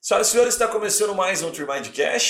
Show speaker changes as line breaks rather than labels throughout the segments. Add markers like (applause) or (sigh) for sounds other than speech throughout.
Senhoras e senhores, está começando mais um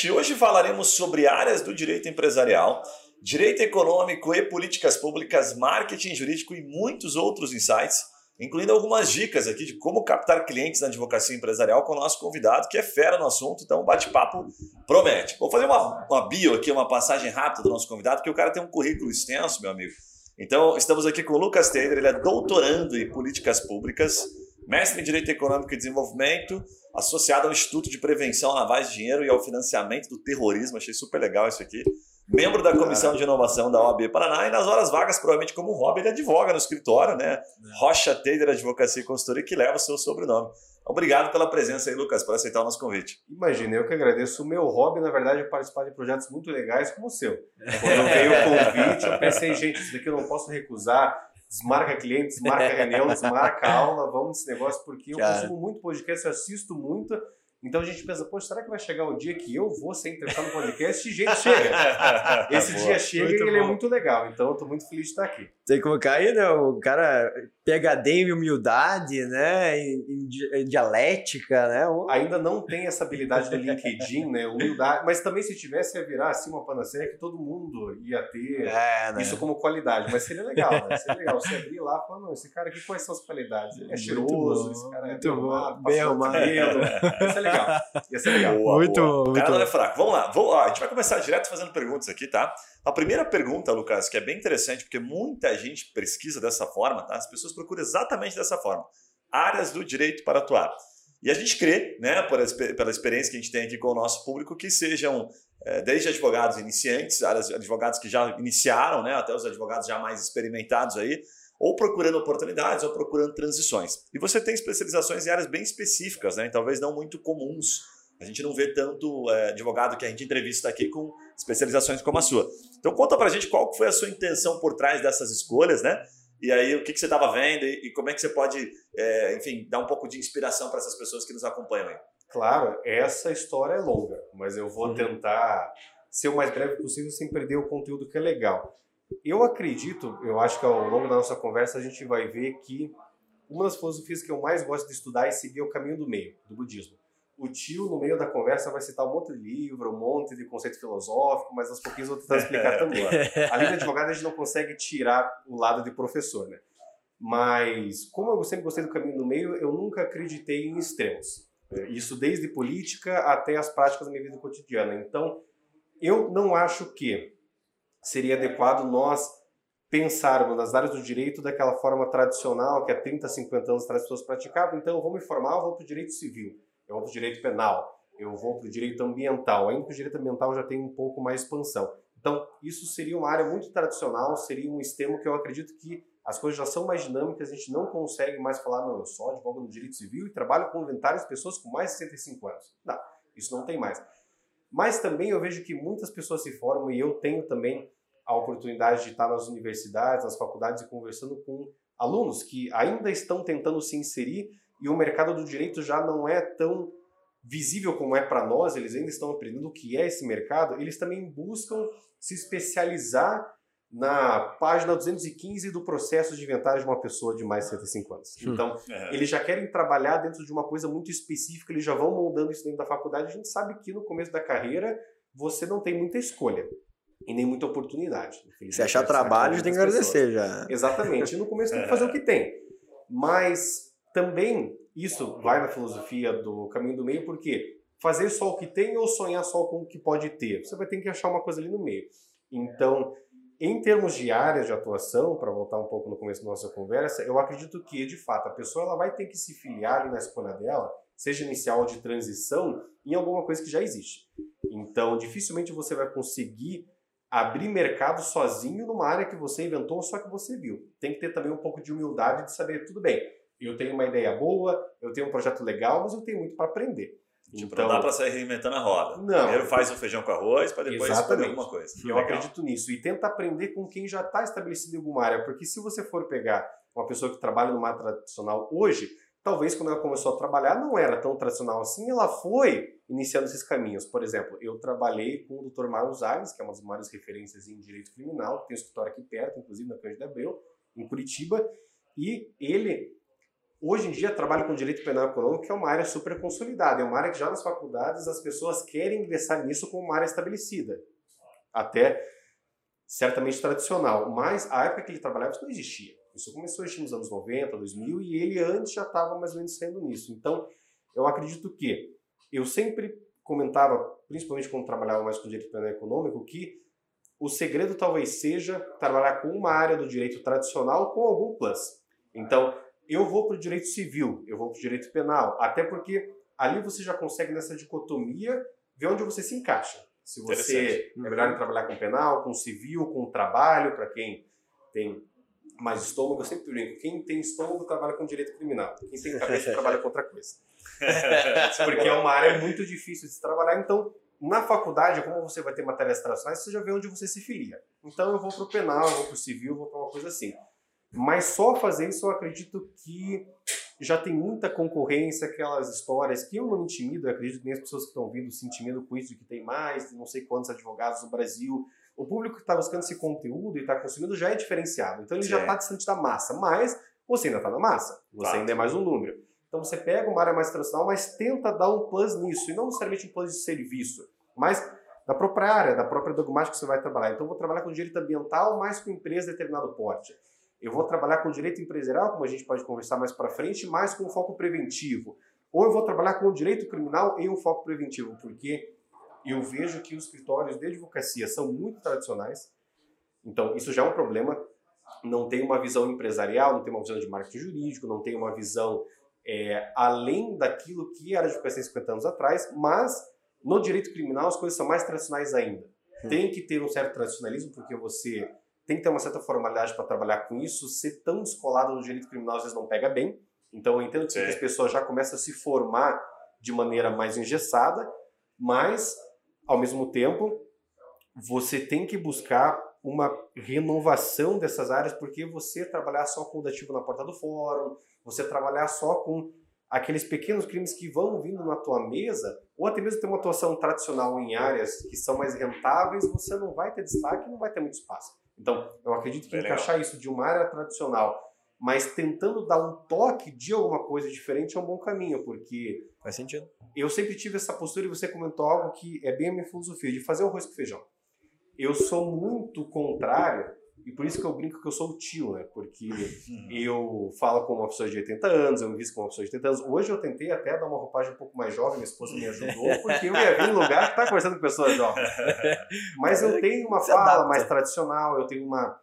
e hoje falaremos sobre áreas do direito empresarial, direito econômico e políticas públicas, marketing jurídico e muitos outros insights, incluindo algumas dicas aqui de como captar clientes na advocacia empresarial com o nosso convidado, que é fera no assunto, então o bate-papo promete. Vou fazer uma, uma bio aqui, uma passagem rápida do nosso convidado, porque o cara tem um currículo extenso, meu amigo. Então, estamos aqui com o Lucas Taylor, ele é doutorando em políticas públicas, mestre em Direito Econômico e Desenvolvimento, associado ao Instituto de Prevenção à Lavagem de Dinheiro e ao Financiamento do Terrorismo. Achei super legal isso aqui. Membro da Comissão de Inovação da OAB Paraná e nas horas vagas, provavelmente como hobby, ele advoga no escritório, né? Rocha Taylor Advocacia e Consultoria, que leva o seu sobrenome. Obrigado pela presença aí, Lucas, por aceitar o nosso convite.
Imagina, eu que agradeço. O meu hobby, na verdade, é participar de projetos muito legais como o seu. (laughs) Quando veio o convite, eu pensei, gente, isso daqui eu não posso recusar desmarca cliente, desmarca reunião, desmarca (laughs) aula, vamos nesse negócio, porque eu Cara. consumo muito podcast, eu assisto muito, então a gente pensa, poxa, será que vai chegar o dia que eu vou ser entrevistado no podcast? E gente chega. (laughs) Esse dia chega muito e ele é bom. é muito legal. Então eu tô muito feliz de estar aqui.
Tem que colocar aí, né? O cara PHD em humildade, né? Em, em, dialética, né?
Ainda não tem essa habilidade do LinkedIn, né? Humildade. Mas também se tivesse ia virar assim uma panaceia que todo mundo ia ter é, né? isso como qualidade. Mas seria legal, né? Seria legal. Você abrir lá e falar, não, esse cara aqui, quais são as qualidades? Ele é cheiroso, esse cara é muito bom, bem arrumado. Isso é legal. (laughs) Ia ser legal.
Boa, muito boa. bom. O cara não é fraco. Vamos lá. Vamos, ó, a gente vai começar direto fazendo perguntas aqui, tá? A primeira pergunta, Lucas, que é bem interessante, porque muita gente pesquisa dessa forma, tá? As pessoas procuram exatamente dessa forma. Áreas do direito para atuar. E a gente crê, né, por, pela experiência que a gente tem aqui com o nosso público, que sejam é, desde advogados iniciantes, advogados que já iniciaram, né, até os advogados já mais experimentados aí, ou procurando oportunidades ou procurando transições. E você tem especializações em áreas bem específicas, né, talvez não muito comuns. A gente não vê tanto é, advogado que a gente entrevista aqui com especializações como a sua. Então conta pra gente qual foi a sua intenção por trás dessas escolhas, né? E aí o que, que você estava vendo e, e, como é que você pode, é, enfim, dar um pouco de inspiração para essas pessoas que nos acompanham aí.
Claro, essa história é longa, mas eu vou uhum. tentar ser o mais breve possível sem perder o conteúdo que é legal. Eu acredito, eu acho que ao longo da nossa conversa a gente vai ver que uma das filosofias que eu mais gosto de estudar é seguir o caminho do meio, do budismo o tio, no meio da conversa, vai citar um monte de livro, um monte de conceito filosófico, mas aos pouquinhos eu vou tentar explicar (laughs) também. Além de advogado, a gente não consegue tirar o lado de professor, né? Mas, como eu sempre gostei do caminho do meio, eu nunca acreditei em extremos. Isso desde política até as práticas da minha vida cotidiana. Então, eu não acho que seria adequado nós pensarmos nas áreas do direito daquela forma tradicional que há 30, 50 anos atrás as pessoas praticavam. Então, eu vou me formar, eu vou para o direito civil eu vou para o direito penal, eu vou para o direito ambiental, ainda que o direito ambiental já tem um pouco mais expansão. Então, isso seria uma área muito tradicional, seria um sistema que eu acredito que as coisas já são mais dinâmicas, a gente não consegue mais falar, não, eu só advogo no direito civil e trabalho com inventários de pessoas com mais de 65 anos. Não, isso não tem mais. Mas também eu vejo que muitas pessoas se formam e eu tenho também a oportunidade de estar nas universidades, nas faculdades e conversando com alunos que ainda estão tentando se inserir e o mercado do direito já não é tão visível como é para nós, eles ainda estão aprendendo o que é esse mercado, eles também buscam se especializar na página 215 do processo de inventário de uma pessoa de mais de 65 anos. Hum. Então, é. eles já querem trabalhar dentro de uma coisa muito específica, eles já vão moldando isso dentro da faculdade. A gente sabe que no começo da carreira você não tem muita escolha e nem muita oportunidade.
Se achar trabalho, tem que agradecer já.
Exatamente. E no começo tem que fazer o que tem. Mas também isso vai na filosofia do caminho do meio, porque fazer só o que tem ou sonhar só com o que pode ter. Você vai ter que achar uma coisa ali no meio. Então, em termos de áreas de atuação, para voltar um pouco no começo da nossa conversa, eu acredito que, de fato, a pessoa ela vai ter que se filiar ali na escolha dela, seja inicial ou de transição, em alguma coisa que já existe. Então, dificilmente você vai conseguir abrir mercado sozinho numa área que você inventou, só que você viu. Tem que ter também um pouco de humildade de saber, tudo bem, eu tenho uma ideia boa, eu tenho um projeto legal, mas eu tenho muito para aprender.
Tipo, então, não dá para sair reinventando a roda. Não. Primeiro faz o feijão com arroz para depois fazer alguma coisa.
Eu legal. acredito nisso. E tenta aprender com quem já está estabelecido em alguma área. Porque se você for pegar uma pessoa que trabalha no mar tradicional hoje, talvez quando ela começou a trabalhar não era tão tradicional assim, ela foi iniciando esses caminhos. Por exemplo, eu trabalhei com o Dr. Marlos Agnes, que é uma das maiores referências em direito criminal, que tem um escritório aqui perto, inclusive na Cândida Abreu, em Curitiba, e ele Hoje em dia, trabalho com direito penal econômico, que é uma área super consolidada, é uma área que já nas faculdades as pessoas querem ingressar nisso como uma área estabelecida, até certamente tradicional. Mas a época que ele trabalhava isso não existia. Isso começou nos anos 90, 2000, e ele antes já estava mais ou menos saindo nisso. Então, eu acredito que eu sempre comentava, principalmente quando trabalhava mais com direito penal econômico, que o segredo talvez seja trabalhar com uma área do direito tradicional com algum plus. Então, eu vou para o direito civil, eu vou para o direito penal, até porque ali você já consegue nessa dicotomia ver onde você se encaixa. Se você é melhor em trabalhar com penal, com civil, com trabalho, para quem tem mais estômago, eu sempre brinco, quem tem estômago trabalha com direito criminal, quem tem cabeça (laughs) trabalha com outra coisa. (laughs) Porque é uma área muito difícil de se trabalhar, então na faculdade, como você vai ter matérias tradicionais, você já vê onde você se filia. Então eu vou para o penal, eu vou para o civil, eu vou para uma coisa assim. Mas só fazer isso eu acredito que já tem muita concorrência, aquelas histórias que eu não me intimido, eu acredito que nem as pessoas que estão vindo se intimidam com isso, de que tem mais não sei quantos advogados no Brasil. O público que está buscando esse conteúdo e está consumindo já é diferenciado, então ele já está distante da massa, mas você ainda está na massa, você ainda é mais um número. Então você pega uma área mais tradicional, mas tenta dar um plus nisso, e não necessariamente um plus de serviço, mas da própria área, da própria dogmática que você vai trabalhar. Então eu vou trabalhar com direito ambiental, mais com empresa de determinado porte. Eu vou trabalhar com direito empresarial, como a gente pode conversar mais para frente, mais com um foco preventivo. Ou eu vou trabalhar com direito criminal em um foco preventivo, porque eu vejo que os escritórios de advocacia são muito tradicionais. Então, isso já é um problema. Não tem uma visão empresarial, não tem uma visão de marketing jurídico, não tem uma visão é, além daquilo que era a advocacia 50 anos atrás, mas no direito criminal as coisas são mais tradicionais ainda. Hum. Tem que ter um certo tradicionalismo, porque você tem que ter uma certa formalidade para trabalhar com isso. Ser tão descolado no direito criminal às vezes não pega bem. Então eu entendo que as pessoas já começam a se formar de maneira mais engessada, mas ao mesmo tempo você tem que buscar uma renovação dessas áreas, porque você trabalhar só com o dativo na porta do fórum, você trabalhar só com aqueles pequenos crimes que vão vindo na tua mesa, ou até mesmo ter uma atuação tradicional em áreas que são mais rentáveis, você não vai ter destaque, não vai ter muito espaço. Então, eu acredito que é encaixar legal. isso de uma área tradicional, mas tentando dar um toque de alguma coisa diferente é um bom caminho, porque.
Faz sentido.
Eu sempre tive essa postura e você comentou algo que é bem a minha filosofia, de fazer o arroz com feijão. Eu sou muito contrário e por isso que eu brinco que eu sou o tio, né? Porque uhum. eu falo com uma pessoa de 80 anos, eu me visto com uma pessoa de 80 anos. Hoje eu tentei até dar uma roupagem um pouco mais jovem, minha esposa me ajudou, porque eu ia vir em lugar que tá conversando com pessoas jovens. (laughs) Mas eu tenho uma fala mais tradicional, eu tenho uma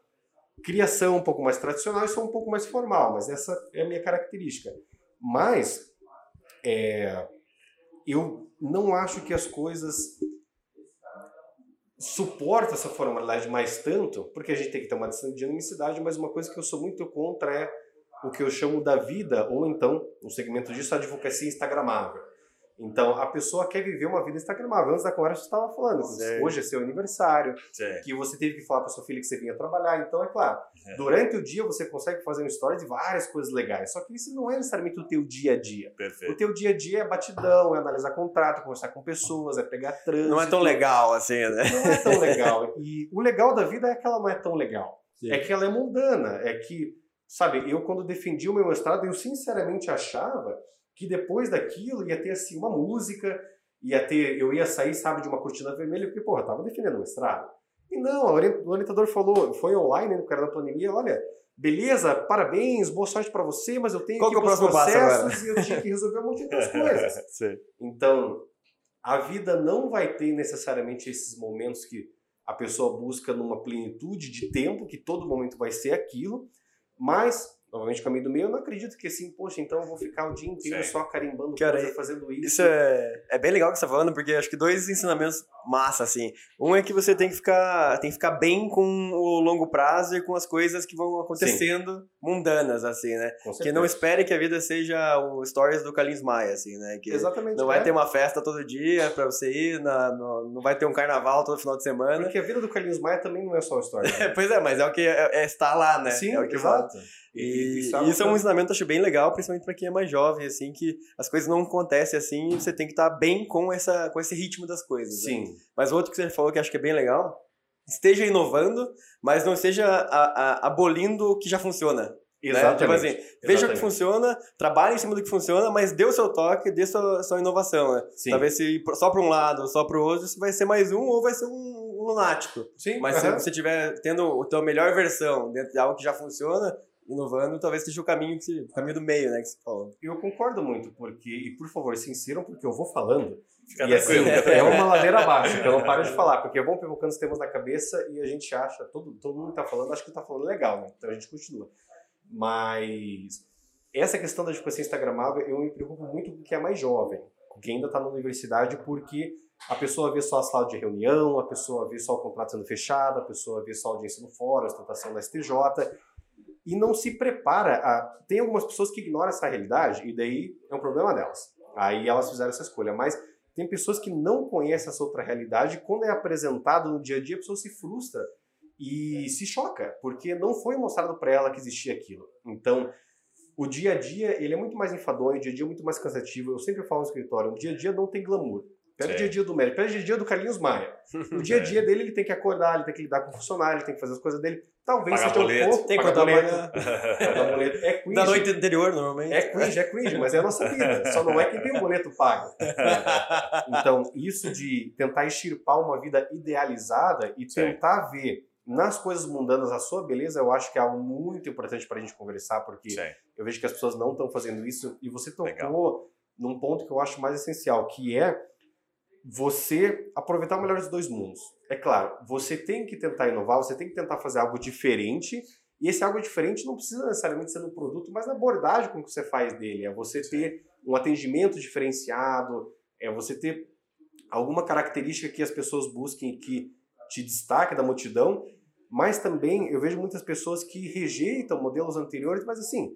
criação um pouco mais tradicional e sou um pouco mais formal, mas essa é a minha característica. Mas é, eu não acho que as coisas suporta essa formalidade mais tanto, porque a gente tem que ter uma dinamicidade, mas uma coisa que eu sou muito contra é o que eu chamo da vida, ou então, no segmento disso, a advocacia instagramável. Então, a pessoa quer viver uma vida instagramável. Antes da conversa, você estava falando, Sim. hoje é seu aniversário, Sim. que você teve que falar para sua filha que você vinha trabalhar. Então, é claro, é. durante o dia você consegue fazer um story de várias coisas legais, só que isso não é necessariamente o teu dia a dia.
Perfeito.
O teu dia a dia é batidão, é analisar contrato, conversar com pessoas, é pegar trânsito.
Não é tão legal assim, né?
Não é tão legal. (laughs) E o legal da vida é que ela não é tão legal. Sim. É que ela é mundana, é que, sabe, eu quando defendi o meu mestrado, eu sinceramente achava que depois daquilo ia ter assim uma música, ia ter, eu ia sair, sabe, de uma cortina vermelha, porque, porra, tava defendendo o mestrado. E não, o orientador falou, foi online, né, no cara da pandemia, olha, beleza, parabéns, boa sorte para você, mas eu tenho
Qual
que
é o próximo
processos e eu tinha que resolver um monte de outras (laughs) coisas. (laughs) então, a vida não vai ter necessariamente esses momentos que a pessoa busca numa plenitude de tempo, que todo momento vai ser aquilo, mas novamente caminho do meio, eu não acredito que assim, poxa, então eu vou ficar o dia inteiro Sim. só carimbando
Cara, coisa,
fazendo isso.
Isso é, é bem legal que você tá falando, porque acho que dois ensinamentos massa, assim. Um é que você tem que ficar, tem que ficar bem com o longo prazo e com as coisas que vão acontecendo Sim. mundanas, assim, né? Que não espere que a vida seja o stories do Carlinhos Maia, assim, né? Que
Exatamente.
Não vai é. ter uma festa todo dia pra você ir, na, no, não vai ter um carnaval todo final de semana.
Porque a vida do Carlinhos Maia também não é só story.
Né? (laughs) pois é, mas é o que é, é estar lá, né?
Sim,
é o que
exato.
Volta. E, e isso é um ensinamento, acho bem legal, principalmente para quem é mais jovem, assim, que as coisas não acontecem assim e você tem que estar tá bem com, essa, com esse ritmo das coisas.
Né? Sim.
Né? Mas outro que você falou que acho que é bem legal, esteja inovando, mas não esteja a, a, abolindo o que já funciona. Exatamente. Né? Tipo assim, veja o que funciona, trabalhe em cima do que funciona, mas dê o seu toque, dê sua, sua inovação, né? Sim. Talvez se só para um lado, só para o outro, você vai ser mais um ou vai ser um lunático. Sim. Mas uhum. se você estiver tendo a tua melhor versão dentro de algo que já funciona, inovando, talvez seja o caminho, que, o caminho do meio, né, que você falou.
Eu concordo muito, porque, e por favor, se insiram, porque eu vou falando, Fica e assim, é uma ladeira abaixo, então não para de (laughs) falar, porque é bom provocando os temas na cabeça e a gente acha, todo, todo mundo está falando, acho que está falando legal, né? Então a gente continua. Mas essa questão da advocacia instagramável, eu me preocupo muito com quem é mais jovem, com quem ainda está na universidade, porque a pessoa vê só a sala de reunião, a pessoa vê só o contrato sendo fechado, a pessoa vê só a audiência no fórum, a ostentação da STJ, e não se prepara. A... Tem algumas pessoas que ignoram essa realidade, e daí é um problema delas. Aí elas fizeram essa escolha, mas tem pessoas que não conhecem essa outra realidade, quando é apresentado no dia a dia, a pessoa se frustra e se choca, porque não foi mostrado para ela que existia aquilo. Então, o dia a dia, ele é muito mais enfadonho, o dia a dia é muito mais cansativo. Eu sempre falo no escritório, o dia a dia não tem glamour. Pega o dia a dia do médico, pega o dia a dia do Carlinhos Maia. (laughs) O dia a dia dele, ele tem que acordar, ele tem que lidar com o funcionário, ele tem que fazer as coisas dele. Talvez
seja um pouco. Tem que
pagar
boleto.
É cringe.
Da noite anterior, normalmente.
É cringe, é cringe, mas é a nossa vida. (laughs) Só não é quem tem o boleto pago. (laughs) Então, isso de tentar extirpar uma vida idealizada e tentar Sim. ver nas coisas mundanas a sua beleza, eu acho que é algo muito importante para a gente conversar, porque Sim. eu vejo que as pessoas não estão fazendo isso e você tocou Legal. num ponto que eu acho mais essencial, que é você aproveitar o melhor dos dois mundos. É claro, você tem que tentar inovar, você tem que tentar fazer algo diferente, e esse algo diferente não precisa necessariamente ser no produto, mas na abordagem com que você faz dele. É você ter um atendimento diferenciado, é você ter alguma característica que as pessoas busquem que te destaque da multidão, mas também eu vejo muitas pessoas que rejeitam modelos anteriores, mas assim,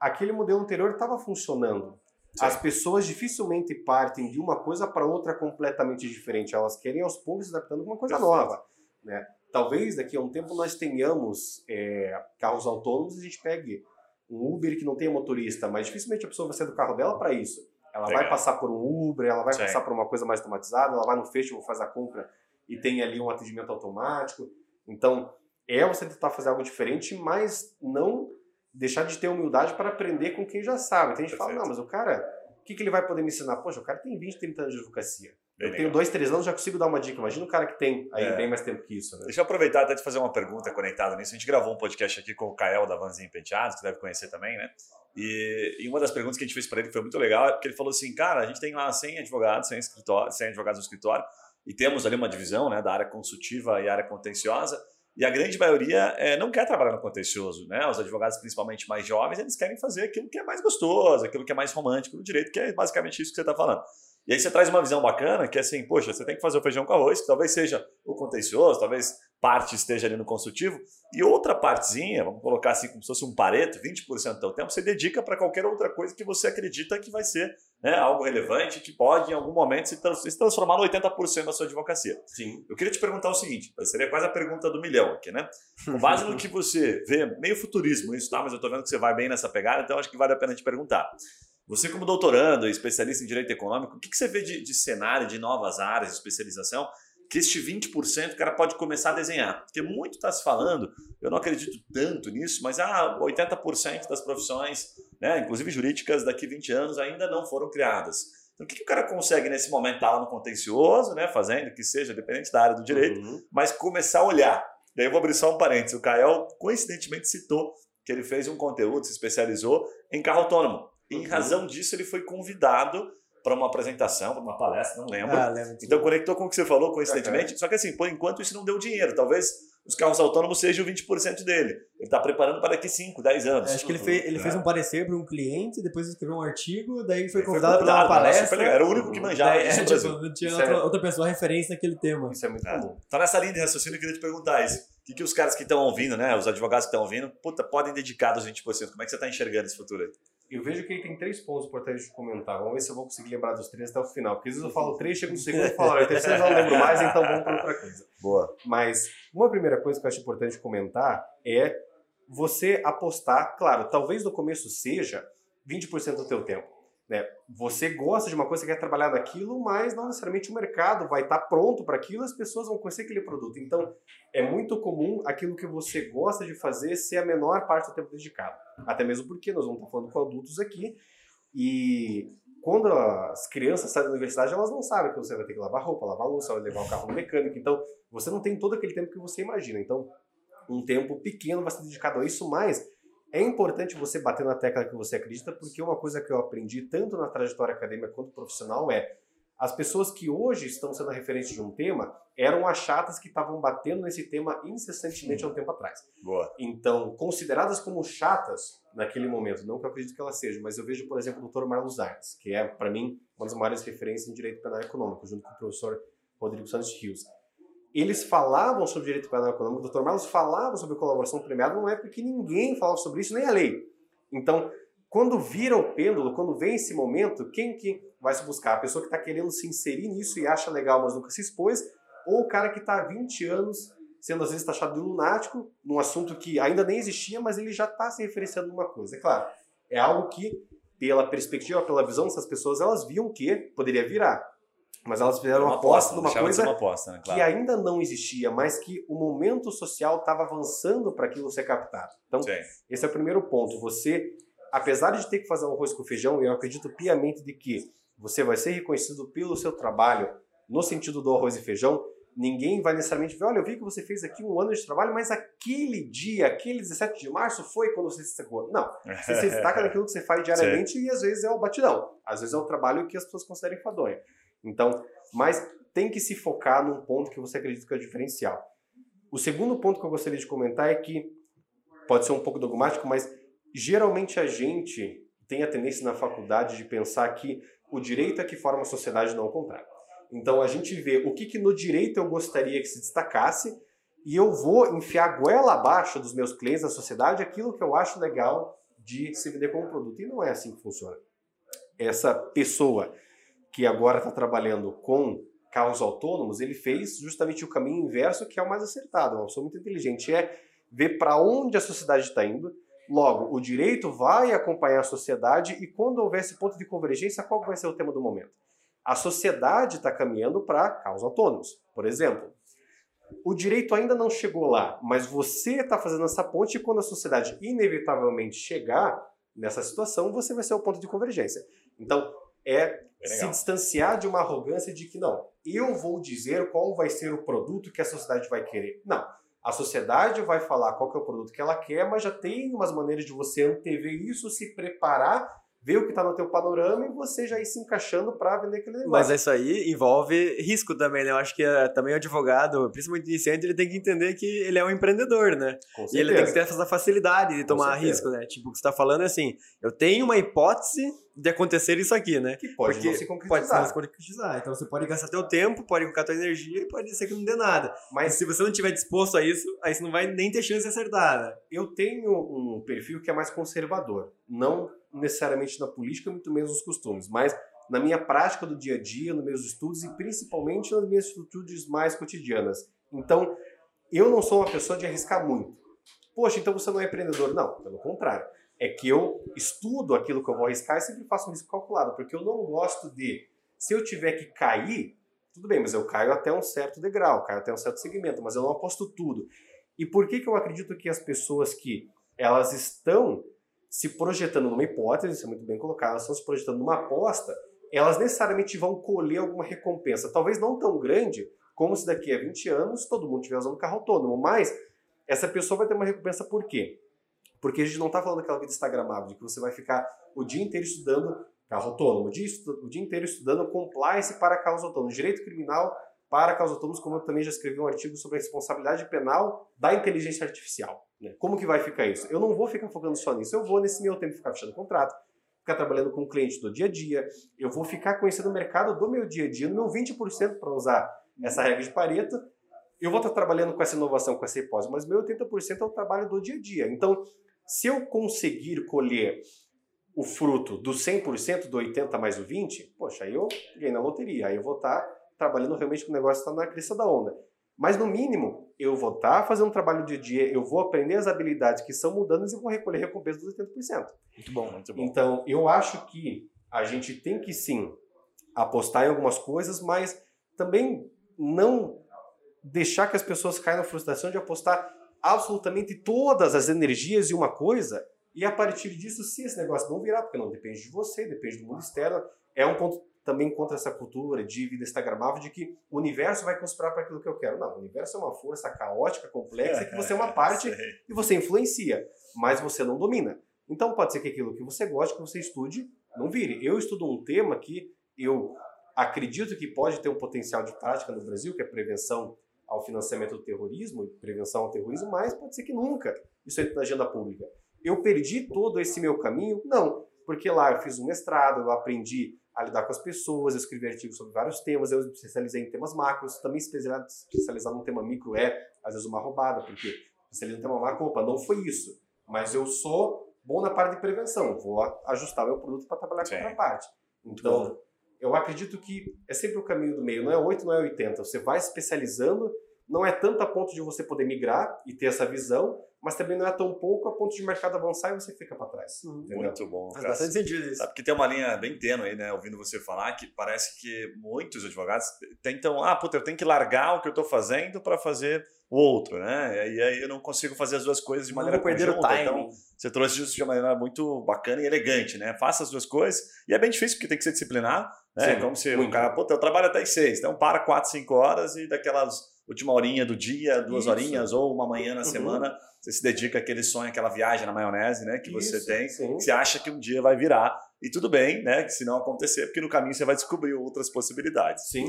aquele modelo anterior estava funcionando. As pessoas dificilmente partem de uma coisa para outra completamente diferente. Elas querem aos poucos se adaptando com uma coisa Perfeito. nova. Né? Talvez daqui a um tempo nós tenhamos é, carros autônomos e a gente pegue um Uber que não tenha motorista, mas dificilmente a pessoa vai sair do carro dela para isso. Ela Legal. vai passar por um Uber, ela vai Sim. passar por uma coisa mais automatizada, ela vai no festival, faz a compra e tem ali um atendimento automático. Então, é você tentar fazer algo diferente, mas não deixar de ter humildade para aprender com quem já sabe. Tem gente que fala, não, mas o cara, o que, que ele vai poder me ensinar? Poxa, o cara tem 20, 30 anos de advocacia. Bem eu tenho dois, três anos, já consigo dar uma dica. Imagina o cara que tem aí é. bem mais tempo que isso. Né?
Deixa eu aproveitar até de fazer uma pergunta conectada nisso. A gente gravou um podcast aqui com o Kael da Vanzinho Penteados, que deve conhecer também, né? E, e, uma das perguntas que a gente fez para ele foi muito legal, porque ele falou assim, cara, a gente tem lá 100 advogados, 100, escritório, 100 advogados no escritório, e temos ali uma divisão né, da área consultiva e área contenciosa, e a grande maioria é, não quer trabalhar no contencioso, né? Os advogados, principalmente mais jovens, eles querem fazer aquilo que é mais gostoso, aquilo que é mais romântico no direito, que é basicamente isso que você está falando. E aí você traz uma visão bacana, que é assim, poxa, você tem que fazer o feijão com arroz, que talvez seja o contencioso, talvez parte esteja ali no consultivo, e outra partezinha, vamos colocar assim como se fosse um pareto, 20% do seu tempo, você dedica para qualquer outra coisa que você acredita que vai ser né, algo relevante, que pode em algum momento se, trans se transformar no 80% da sua advocacia.
Sim.
Eu queria te perguntar o seguinte, seria quase a pergunta do milhão aqui, né? (laughs) Com base no que você vê, meio futurismo isso, tá? Mas eu estou vendo que você vai bem nessa pegada, então acho que vale a pena te perguntar. Você, como doutorando especialista em direito econômico, o que, que você vê de, de cenário, de novas áreas de especialização que este 20% o cara pode começar a desenhar. Porque muito está se falando, eu não acredito tanto nisso, mas ah, 80% das profissões, né, inclusive jurídicas, daqui 20 anos ainda não foram criadas. Então, o que, que o cara consegue nesse momento estar tá lá no contencioso, né, fazendo que seja, dependente da área do direito, uhum. mas começar a olhar. Daí eu vou abrir só um parênteses. O Kael, coincidentemente, citou que ele fez um conteúdo, se especializou em carro autônomo. E, em uhum. razão disso, ele foi convidado para uma apresentação, para uma palestra, não lembro. Ah, lembro então conectou com o que você falou coincidentemente. Uhum. Só que assim, por enquanto isso não deu dinheiro. Talvez os carros autônomos sejam 20% dele. Ele está preparando para daqui 5, 10 anos.
acho que ele fez, ele fez um parecer para um cliente, depois escreveu um artigo, daí foi convidado para uma palestra.
Era o único que manjava
é, isso. É, tipo, não tinha outra, é... outra, pessoa referência naquele tema.
Isso é muito é.
comum. Então nessa linha de raciocínio eu queria te perguntar isso. O que, que os caras que estão ouvindo, né, os advogados que estão ouvindo, puta, podem dedicar dos 20%? Como é que você está enxergando esse futuro aí?
Eu vejo que ele tem três pontos importantes de comentar. Vamos ver se eu vou conseguir lembrar dos três até o final. Porque às vezes eu falo três, chego no segundo e falo, o terceiro eu não lembro mais, então vamos para outra coisa.
Boa.
Mas uma primeira coisa que eu acho importante comentar é você apostar, claro, talvez no começo seja 20% do teu tempo. Né? Você gosta de uma coisa, você quer trabalhar naquilo, mas não necessariamente o mercado vai estar pronto para aquilo, as pessoas vão conhecer aquele produto. Então, é muito comum aquilo que você gosta de fazer ser a menor parte do tempo dedicado. Até mesmo porque nós vamos estar falando com adultos aqui e quando as crianças saem da universidade, elas não sabem que você vai ter que lavar roupa, lavar louça, levar o carro no mecânico. Então, você não tem todo aquele tempo que você imagina. Então, um tempo pequeno vai ser dedicado a isso, mas é importante você bater na tecla que você acredita, porque uma coisa que eu aprendi tanto na trajetória acadêmica quanto profissional é as pessoas que hoje estão sendo a referência de um tema eram as chatas que estavam batendo nesse tema incessantemente há um tempo atrás.
Boa.
Então, consideradas como chatas naquele momento, não que eu acredito que elas sejam, mas eu vejo, por exemplo, o Dr. Marlos Arnes, que é, para mim, uma das maiores referências em direito penal econômico, junto com o professor Rodrigo Santos Rios eles falavam sobre direito penal econômico, o Dr. Marlos falava sobre colaboração premiada numa época que ninguém falava sobre isso, nem a lei. Então, quando vira o pêndulo, quando vem esse momento, quem que vai se buscar? A pessoa que está querendo se inserir nisso e acha legal, mas nunca se expôs, ou o cara que está há 20 anos sendo às vezes taxado de lunático, num assunto que ainda nem existia, mas ele já está se referenciando numa coisa. É claro, é algo que, pela perspectiva, pela visão dessas pessoas, elas viam que poderia virar. Mas elas fizeram uma aposta numa coisa
uma aposta, né? claro.
que ainda não existia, mas que o momento social estava avançando para aquilo ser captado. Então, Sim. esse é o primeiro ponto. Você, apesar de ter que fazer um arroz com feijão, eu acredito piamente de que você vai ser reconhecido pelo seu trabalho no sentido do arroz e feijão. Ninguém vai necessariamente ver, olha, eu vi que você fez aqui um ano de trabalho, mas aquele dia, aquele 17 de março foi quando você se destacou. Não, você se destaca (laughs) naquilo que você faz diariamente Sim. e às vezes é o batidão. Às vezes é o trabalho que as pessoas consideram enfadonho. Então, mas tem que se focar num ponto que você acredita que é diferencial. O segundo ponto que eu gostaria de comentar é que pode ser um pouco dogmático, mas geralmente a gente tem a tendência na faculdade de pensar que o direito é que forma a sociedade, não o contrário. Então a gente vê o que, que no direito eu gostaria que se destacasse e eu vou enfiar goela abaixo dos meus clientes da sociedade aquilo que eu acho legal de se vender como produto. E não é assim que funciona. Essa pessoa que agora está trabalhando com carros autônomos, ele fez justamente o caminho inverso, que é o mais acertado. Uma pessoa muito inteligente é ver para onde a sociedade está indo. Logo, o direito vai acompanhar a sociedade e quando houver esse ponto de convergência, qual vai ser o tema do momento? A sociedade está caminhando para carros autônomos, por exemplo. O direito ainda não chegou lá, mas você está fazendo essa ponte e quando a sociedade inevitavelmente chegar nessa situação, você vai ser o ponto de convergência. Então, é se distanciar de uma arrogância de que não, eu vou dizer qual vai ser o produto que a sociedade vai querer. Não. A sociedade vai falar qual é o produto que ela quer, mas já tem umas maneiras de você antever isso, se preparar ver o que está no teu panorama e você já ir se encaixando para vender aquele negócio.
Mas isso aí envolve risco também, né? Eu acho que uh, também o advogado, principalmente iniciante, ele tem que entender que ele é um empreendedor, né? E ele tem que ter essa facilidade de tomar risco, né? Tipo, o que você está falando é assim, eu tenho uma hipótese de acontecer isso aqui, né?
Que pode Porque não se concretizar. Pode
não se concretizar. Então você pode gastar teu tempo, pode colocar tua energia e pode ser que não dê nada. Mas se você não estiver disposto a isso, aí você não vai nem ter chance de acertar, né?
Eu tenho um perfil que é mais conservador. Não necessariamente na política, muito menos nos costumes, mas na minha prática do dia a dia, nos meus estudos e principalmente nas minhas atitudes mais cotidianas. Então, eu não sou uma pessoa de arriscar muito. Poxa, então você não é empreendedor? Não, pelo contrário. É que eu estudo aquilo que eu vou arriscar e sempre faço um risco calculado, porque eu não gosto de, se eu tiver que cair, tudo bem, mas eu caio até um certo degrau, caio até um certo segmento, mas eu não aposto tudo. E por que, que eu acredito que as pessoas que elas estão se projetando numa hipótese, isso é muito bem colocado, elas estão se projetando numa aposta, elas necessariamente vão colher alguma recompensa, talvez não tão grande como se daqui a 20 anos todo mundo estiver usando carro autônomo, mas essa pessoa vai ter uma recompensa por quê? Porque a gente não está falando daquela vida instagramável, de que você vai ficar o dia inteiro estudando carro autônomo, o dia, o dia inteiro estudando compliance para carros autônomos, direito criminal para autônomos, como eu também já escrevi um artigo sobre a responsabilidade penal da inteligência artificial. Né? Como que vai ficar isso? Eu não vou ficar focando só nisso, eu vou nesse meu tempo ficar fechando contrato, ficar trabalhando com o cliente do dia a dia, eu vou ficar conhecendo o mercado do meu dia a dia, no meu 20% para usar essa regra de Pareto, eu vou estar trabalhando com essa inovação, com essa hipótese, mas meu 80% é o trabalho do dia a dia. Então, se eu conseguir colher o fruto do 100%, do 80% mais o 20%, poxa, aí eu ganhei na loteria, aí eu vou estar trabalhando realmente com o negócio está na crista da onda. Mas no mínimo, eu vou estar tá fazendo um trabalho de dia, eu vou aprender as habilidades que são mudanças e vou recolher recompensa dos 80%.
Muito bom, muito bom.
Então, eu acho que a gente tem que sim apostar em algumas coisas, mas também não deixar que as pessoas caiam na frustração de apostar absolutamente todas as energias em uma coisa e a partir disso, se esse negócio não virar, porque não depende de você, depende do mundo externo, é um ponto também contra essa cultura de vida instagramável de que o universo vai conspirar para aquilo que eu quero. Não, o universo é uma força caótica, complexa, que você é uma (laughs) parte e você influencia, mas você não domina. Então pode ser que aquilo que você gosta, que você estude, não vire. Eu estudo um tema que eu acredito que pode ter um potencial de prática no Brasil, que é prevenção ao financiamento do terrorismo e prevenção ao terrorismo, mas pode ser que nunca isso entre na agenda pública. Eu perdi todo esse meu caminho? Não, porque lá eu fiz um mestrado, eu aprendi a lidar com as pessoas, eu escrevi artigos sobre vários temas, eu me especializei em temas macros, também especializar num tema micro é, às vezes, uma roubada, porque especializar no tema macro, opa, não foi isso, mas eu sou bom na parte de prevenção, vou ajustar meu produto para trabalhar com outra parte. Então, eu acredito que é sempre o caminho do meio, não é 8, não é 80, você vai especializando, não é tanto a ponto de você poder migrar e ter essa visão, mas também não é tão pouco a ponto de mercado avançar e você fica para trás.
Uhum. Muito bom.
Faz bastante sentido isso.
Sabe que tem uma linha bem tênue aí, né? Ouvindo você falar, que parece que muitos advogados tentam, ah, puta, eu tenho que largar o que eu estou fazendo para fazer o outro, né? E aí eu não consigo fazer as duas coisas de maneira não perder conjunta. O time. Então, você trouxe isso de uma maneira muito bacana e elegante, né? Faça as duas coisas. E é bem difícil porque tem que ser disciplinado, né? Sim, Como se muito. o cara, puta, eu trabalho até às seis, então para quatro, cinco horas e daquelas última horinha do dia, duas Isso. horinhas ou uma manhã na uhum. semana, você se dedica àquele sonho, àquela viagem na maionese, né, que Isso, você tem, sim. que você acha que um dia vai virar. E tudo bem, né, se não acontecer, porque no caminho você vai descobrir outras possibilidades.
Sim.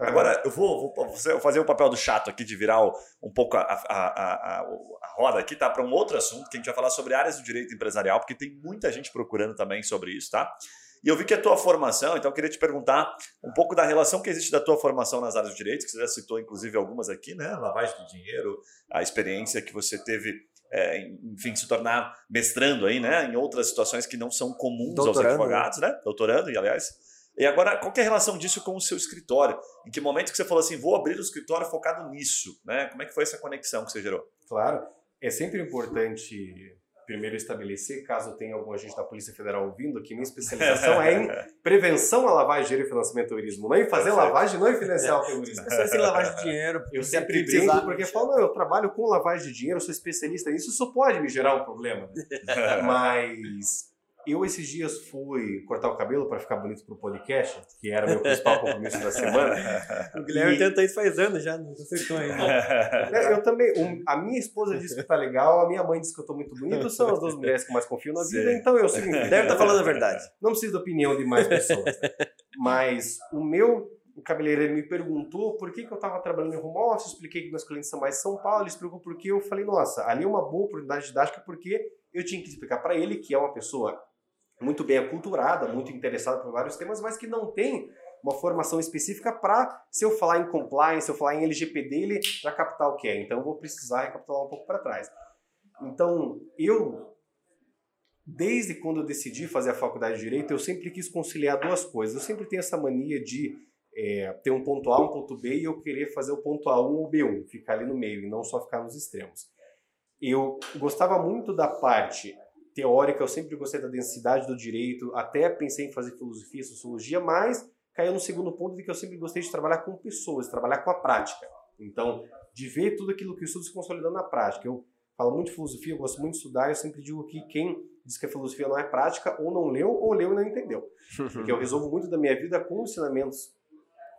Agora, eu vou, vou, fazer o papel do chato aqui de virar um pouco a, a, a, a roda aqui, tá? Para um outro assunto, que a gente vai falar sobre áreas do direito empresarial, porque tem muita gente procurando também sobre isso, tá? E eu vi que a tua formação, então eu queria te perguntar um pouco da relação que existe da tua formação nas áreas de direito, que você já citou inclusive algumas aqui, né? Lavagem de dinheiro, a experiência que você teve, é, enfim, se tornar mestrando aí, né? Em outras situações que não são comuns Doutorando. aos advogados, né? Doutorando, e aliás. E agora, qual é a relação disso com o seu escritório? Em que momento que você falou assim, vou abrir o escritório focado nisso, né? Como é que foi essa conexão que você gerou?
Claro, é sempre importante primeiro estabelecer, caso tenha algum agente da Polícia Federal ouvindo, que minha especialização é em (laughs) prevenção à lavagem de dinheiro e financiamento do terrorismo. Não em fazer lavagem, não em financiar o terrorismo.
Pessoas sem lavagem de dinheiro.
Eu sempre brinco porque falo, não, eu trabalho com lavagem de dinheiro, eu sou especialista nisso, isso pode me gerar um problema. (laughs) Mas eu esses dias fui cortar o cabelo para ficar bonito pro podcast, que era meu principal compromisso da semana. (laughs)
O Guilherme e... tenta isso faz anos já, não acertou ainda. (laughs)
É, eu também, um, a minha esposa disse que tá legal, a minha mãe disse que eu tô muito bonito, são as duas mulheres que mais confio na vida, Sim. então eu sigo.
Deve estar tá falando a verdade.
Não preciso da opinião de mais pessoas. Mas o meu o cabeleireiro me perguntou por que, que eu estava trabalhando em home office, expliquei que meus clientes são mais São Paulo, ele explicou por que eu falei, nossa, ali é uma boa oportunidade didática porque eu tinha que explicar para ele que é uma pessoa muito bem aculturada, muito interessada por vários temas, mas que não tem uma formação específica para, se eu falar em compliance, se eu falar em LGPD, ele já captar o que é. Então, eu vou precisar recapitular um pouco para trás. Então, eu, desde quando eu decidi fazer a faculdade de Direito, eu sempre quis conciliar duas coisas. Eu sempre tenho essa mania de é, ter um ponto A, um ponto B, e eu querer fazer o ponto A1 ou B1, ficar ali no meio, e não só ficar nos extremos. Eu gostava muito da parte teórica, eu sempre gostei da densidade do direito, até pensei em fazer filosofia, sociologia, mas caiu no segundo ponto de que eu sempre gostei de trabalhar com pessoas, trabalhar com a prática. Então, de ver tudo aquilo que eu estudo se consolidando na prática. Eu falo muito de filosofia, eu gosto muito de estudar, eu sempre digo que quem diz que a filosofia não é prática, ou não leu, ou leu e não entendeu. (laughs) Porque eu resolvo muito da minha vida com ensinamentos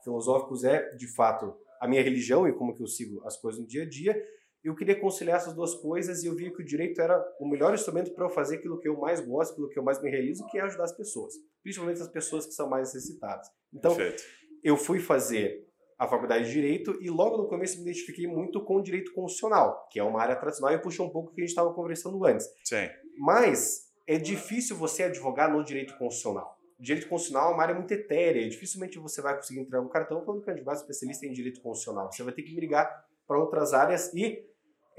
filosóficos, é, de fato, a minha religião e como que eu sigo as coisas no dia a dia, eu queria conciliar essas duas coisas e eu via que o direito era o melhor instrumento para eu fazer aquilo que eu mais gosto, aquilo que eu mais me realizo, que é ajudar as pessoas, principalmente as pessoas que são mais necessitadas. Então, Perfeito. eu fui fazer a faculdade de Direito e logo no começo me identifiquei muito com o direito constitucional, que é uma área tradicional e puxou um pouco o que a gente estava conversando antes.
Sim.
Mas é difícil você advogar no direito constitucional. O direito constitucional é uma área muito etérea, dificilmente você vai conseguir entregar um cartão falando que é advogado especialista em direito constitucional. Você vai ter que brigar para outras áreas e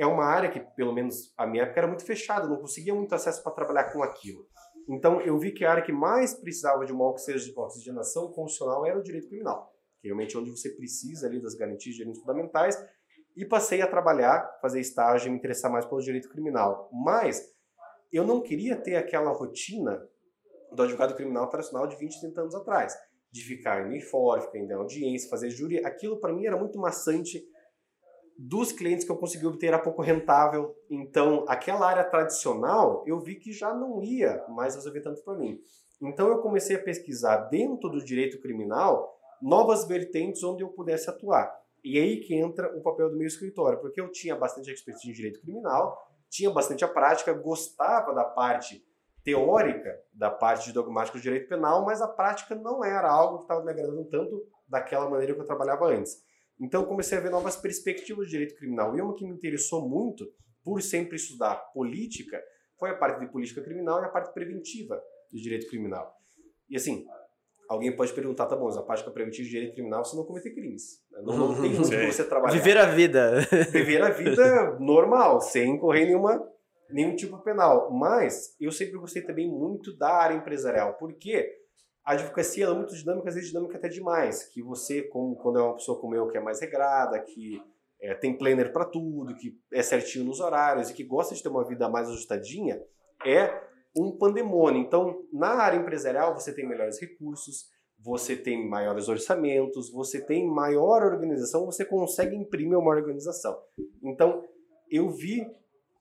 é uma área que, pelo menos a minha época, era muito fechada, não conseguia muito acesso para trabalhar com aquilo. Então, eu vi que a área que mais precisava de uma oxigenação constitucional era o direito criminal, que é realmente onde você precisa ali das garantias de direitos fundamentais, e passei a trabalhar, fazer estágio e me interessar mais pelo direito criminal. Mas eu não queria ter aquela rotina do advogado criminal tradicional de 20, 30 anos atrás, de ficar em fora, ficar em audiência, fazer júri. Aquilo para mim era muito maçante. Dos clientes que eu consegui obter era pouco rentável. Então, aquela área tradicional, eu vi que já não ia mais resolver tanto para mim. Então, eu comecei a pesquisar dentro do direito criminal novas vertentes onde eu pudesse atuar. E aí que entra o papel do meu escritório, porque eu tinha bastante expertise em direito criminal, tinha bastante a prática, gostava da parte teórica da parte de dogmático de direito penal, mas a prática não era algo que estava me agradando tanto daquela maneira que eu trabalhava antes. Então comecei a ver novas perspectivas de direito criminal. E uma que me interessou muito, por sempre estudar política, foi a parte de política criminal e a parte preventiva de direito criminal. E assim, alguém pode perguntar, tá bom, mas a prática preventiva de direito criminal você não cometer crimes. Não, não tem muito (laughs) você trabalhar.
Viver a vida. (laughs)
Viver a vida normal, sem correr nenhuma nenhum tipo penal. Mas eu sempre gostei também muito da área empresarial, porque a advocacia é muito dinâmica, às vezes dinâmica até demais. Que você, como, quando é uma pessoa como eu, que é mais regrada, que é, tem planner para tudo, que é certinho nos horários e que gosta de ter uma vida mais ajustadinha, é um pandemônio. Então, na área empresarial, você tem melhores recursos, você tem maiores orçamentos, você tem maior organização, você consegue imprimir uma organização. Então, eu vi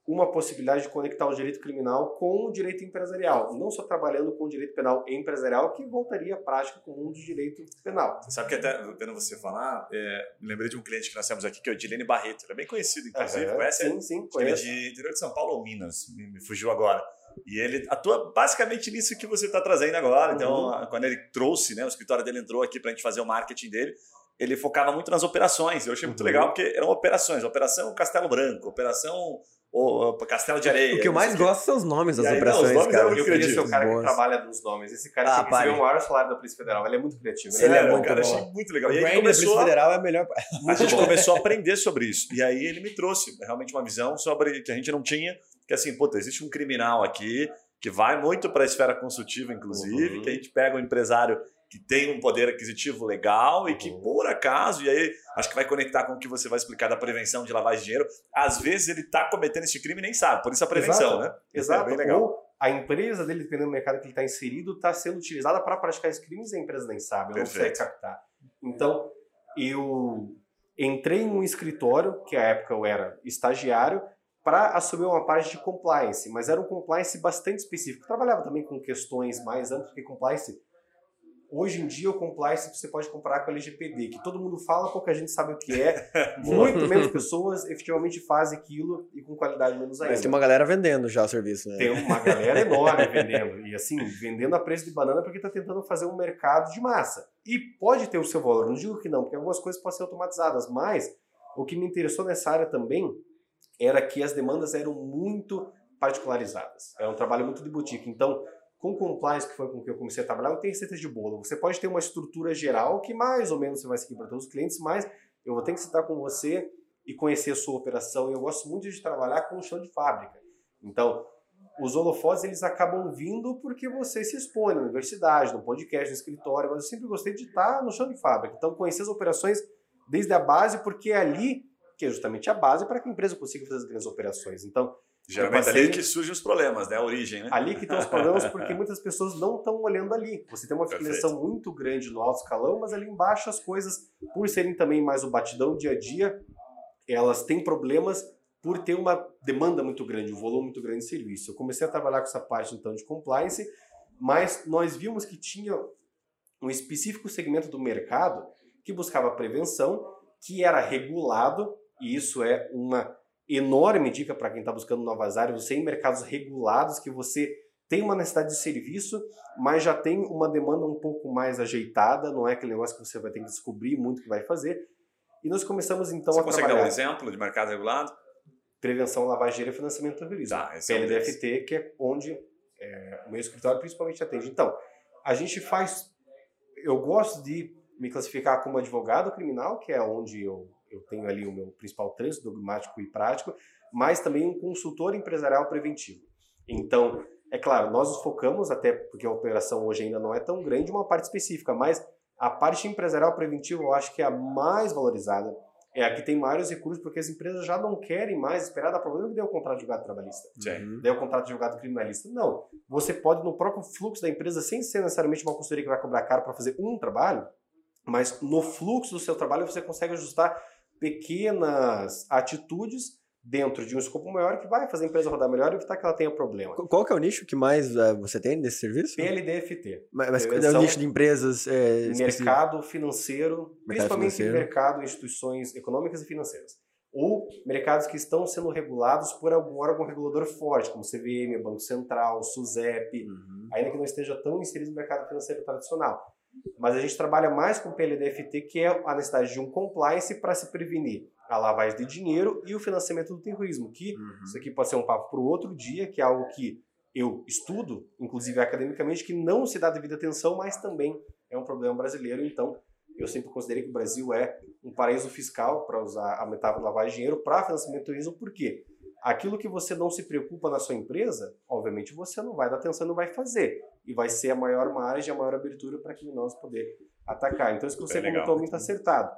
uma possibilidade de conectar o direito criminal com o direito empresarial, não só trabalhando com o direito penal empresarial, que voltaria à prática com o mundo do direito penal.
Você sabe que até vendo você falar, é, lembrei de um cliente que nós temos aqui, que é o Dilene Barreto, ele é bem conhecido, inclusive,
uhum,
conhece?
Sim, sim, conhece.
Ele é de interior de São Paulo ou Minas, me, me fugiu agora. E ele atua basicamente nisso que você está trazendo agora. Então, uhum. quando ele trouxe, né, o escritório dele entrou aqui para a gente fazer o marketing dele, ele focava muito nas operações. Eu achei muito uhum. legal porque eram operações. Operação Castelo Branco, Operação o Castelo de Areia.
O que eu mais gosto são os nomes das aí, operações, não, cara.
Eu queria ser o cara que trabalha nos nomes. Esse cara ah, que recebeu o maior salário da Polícia Federal. Ele é muito criativo.
Ele, ele é, é muito cara, bom. achei muito legal.
O e aí começou, Polícia Federal é a melhor. (laughs)
a gente começou a aprender sobre isso. E aí ele me trouxe realmente uma visão sobre que a gente não tinha, que assim, puta, existe um criminal aqui que vai muito para a esfera consultiva, inclusive, uhum. que a gente pega um empresário que tem um poder aquisitivo legal e que, uhum. por acaso, e aí acho que vai conectar com o que você vai explicar da prevenção de lavagem de dinheiro, às vezes ele está cometendo esse crime e nem sabe, por isso a prevenção,
Exato.
né?
Exato. É bem legal. Ou a empresa dele, dependendo do mercado que ele está inserido, está sendo utilizada para praticar esses crimes e a empresa nem sabe, ela não consegue captar. Então, eu entrei em um escritório, que à época eu era estagiário, para assumir uma parte de compliance, mas era um compliance bastante específico. Eu trabalhava também com questões mais amplas, porque compliance Hoje em dia, o compliance você pode comparar com a LGPD, que todo mundo fala, pouca gente sabe o que é. (laughs) muito menos (laughs) pessoas efetivamente fazem aquilo e com qualidade menos ainda.
Mas tem uma galera vendendo já o serviço, né?
Tem uma galera (laughs) enorme vendendo. E assim, vendendo a preço de banana porque está tentando fazer um mercado de massa. E pode ter o seu valor, não digo que não, porque algumas coisas podem ser automatizadas, mas o que me interessou nessa área também era que as demandas eram muito particularizadas. Era um trabalho muito de boutique. Então, com compliance, que foi com que eu comecei a trabalhar, não tem receitas de bolo. Você pode ter uma estrutura geral que mais ou menos você vai seguir para todos os clientes, mas eu vou ter que sentar com você e conhecer a sua operação. E eu gosto muito de trabalhar com o chão de fábrica. Então, os holofotes eles acabam vindo porque você se expõe na universidade, no podcast, no escritório, mas eu sempre gostei de estar no chão de fábrica. Então, conhecer as operações desde a base, porque é ali que é justamente a base para que a empresa consiga fazer as grandes operações. Então,
Geralmente passei... ali que surgem os problemas, né? A origem, né?
Ali que estão os problemas, porque (laughs) muitas pessoas não estão olhando ali. Você tem uma filiação muito grande no alto escalão, mas ali embaixo as coisas, por serem também mais o batidão dia a dia, elas têm problemas por ter uma demanda muito grande, um volume muito grande de serviço. Eu comecei a trabalhar com essa parte então de compliance, mas nós vimos que tinha um específico segmento do mercado que buscava prevenção, que era regulado, e isso é uma enorme dica para quem está buscando novas áreas, você em mercados regulados que você tem uma necessidade de serviço, mas já tem uma demanda um pouco mais ajeitada, não é aquele negócio que você vai ter que descobrir muito que vai fazer. E nós começamos então
você
a
consegue dar um exemplo de mercado regulado?
Prevenção, lavagem e financiamento do terrorismo. Tá, PLDFT, é que é onde é, o meu escritório principalmente atende. Então, a gente faz... Eu gosto de me classificar como advogado criminal, que é onde eu eu tenho ali o meu principal trânsito dogmático e prático, mas também um consultor empresarial preventivo. Então, é claro, nós nos focamos, até porque a operação hoje ainda não é tão grande, uma parte específica, mas a parte empresarial preventiva eu acho que é a mais valorizada, é a que tem maiores recursos, porque as empresas já não querem mais esperar dar problema que dê o contrato de julgado trabalhista.
Sim.
Dê o contrato de julgado criminalista. Não. Você pode, no próprio fluxo da empresa, sem ser necessariamente uma consultoria que vai cobrar caro para fazer um trabalho, mas no fluxo do seu trabalho você consegue ajustar pequenas atitudes dentro de um escopo maior que vai fazer a empresa rodar melhor e evitar que ela tenha problema.
Qual que é o nicho que mais uh, você tem desse serviço?
PLDFT.
Mas, mas é o nicho de empresas? É,
mercado financeiro, mercado principalmente financeiro. mercado, instituições econômicas e financeiras. Ou mercados que estão sendo regulados por algum órgão regulador forte, como CVM, Banco Central, SUSEP, uhum. ainda que não esteja tão inserido no mercado financeiro tradicional. Mas a gente trabalha mais com o PLDFT, que é a necessidade de um compliance para se prevenir a lavagem de dinheiro e o financiamento do terrorismo, que uhum. isso aqui pode ser um papo para o outro dia, que é algo que eu estudo, inclusive academicamente, que não se dá devida atenção, mas também é um problema brasileiro. Então, eu sempre considerei que o Brasil é um paraíso fiscal, para usar a metáfora lavagem de dinheiro, para financiamento do terrorismo, por quê? Aquilo que você não se preocupa na sua empresa, obviamente você não vai dar atenção, não vai fazer. E vai ser a maior margem, a maior abertura para criminosos poder atacar. Então, isso que você é comentou muito acertado.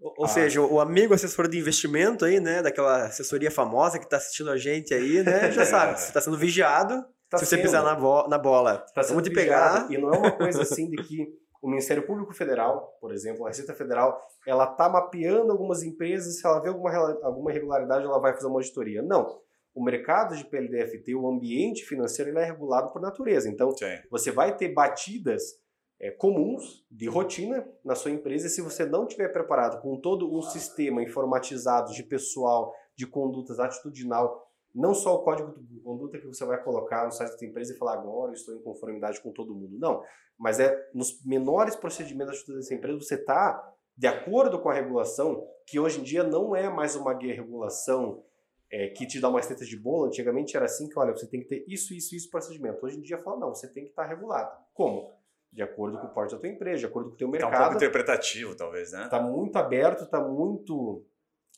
Ou ah. seja, o amigo assessor de investimento aí, né, daquela assessoria famosa que está assistindo a gente aí, né, já sabe, (laughs) você está sendo vigiado, tá se você sendo. pisar na, bo na bola,
tá vamos te pegar. E não é uma coisa assim de que o Ministério Público Federal, por exemplo, a Receita Federal, ela está mapeando algumas empresas, se ela vê alguma, alguma irregularidade, ela vai fazer uma auditoria. Não. O mercado de PLDFT, o ambiente financeiro, ele é regulado por natureza. Então, Sim. você vai ter batidas é, comuns de rotina na sua empresa e se você não tiver preparado com todo um sistema informatizado de pessoal, de condutas atitudinal, não só o código de conduta que você vai colocar no site da empresa e falar agora estou em conformidade com todo mundo, não, mas é nos menores procedimentos de atitude dessa empresa você está de acordo com a regulação, que hoje em dia não é mais uma regulação é, que te dá umas tetas de bolo, antigamente era assim que, olha, você tem que ter isso, isso, isso procedimento. Hoje em dia fala, não, você tem que estar tá regulado. Como? de acordo com o porte da tua empresa, de acordo com o teu mercado. Tá
um pouco interpretativo, talvez, né?
Tá muito aberto, tá muito...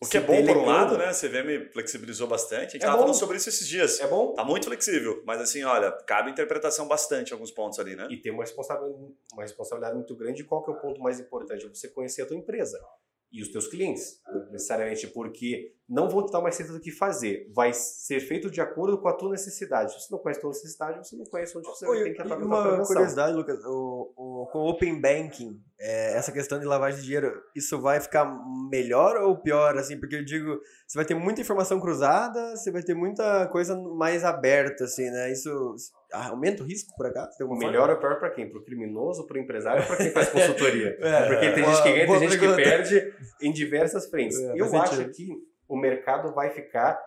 O que é bom por um lado, né? A CVM flexibilizou bastante. A gente é tava bom. falando sobre isso esses dias.
É bom.
Tá muito flexível. Mas assim, olha, cabe interpretação bastante em alguns pontos ali, né?
E tem uma responsabilidade, uma responsabilidade muito grande. Qual que é o ponto mais importante? Você conhecer a tua empresa e os teus clientes, necessariamente, porque não vão te dar mais certeza do que fazer. Vai ser feito de acordo com a tua necessidade. Se você não conhece a tua necessidade, você não conhece onde você Oi, tem que atuar com
a Uma curiosidade, Lucas, o, o, com o Open Banking, é, essa questão de lavagem de dinheiro, isso vai ficar melhor ou pior, assim? Porque eu digo, você vai ter muita informação cruzada, você vai ter muita coisa mais aberta, assim, né? Isso aumenta o risco, por acaso?
Melhor ou pior para quem? Para o criminoso, para o empresário para quem faz consultoria? (laughs) é, Porque tem gente que ganha, tem gente que perde em diversas frentes. É, eu acho sentido. que o mercado vai ficar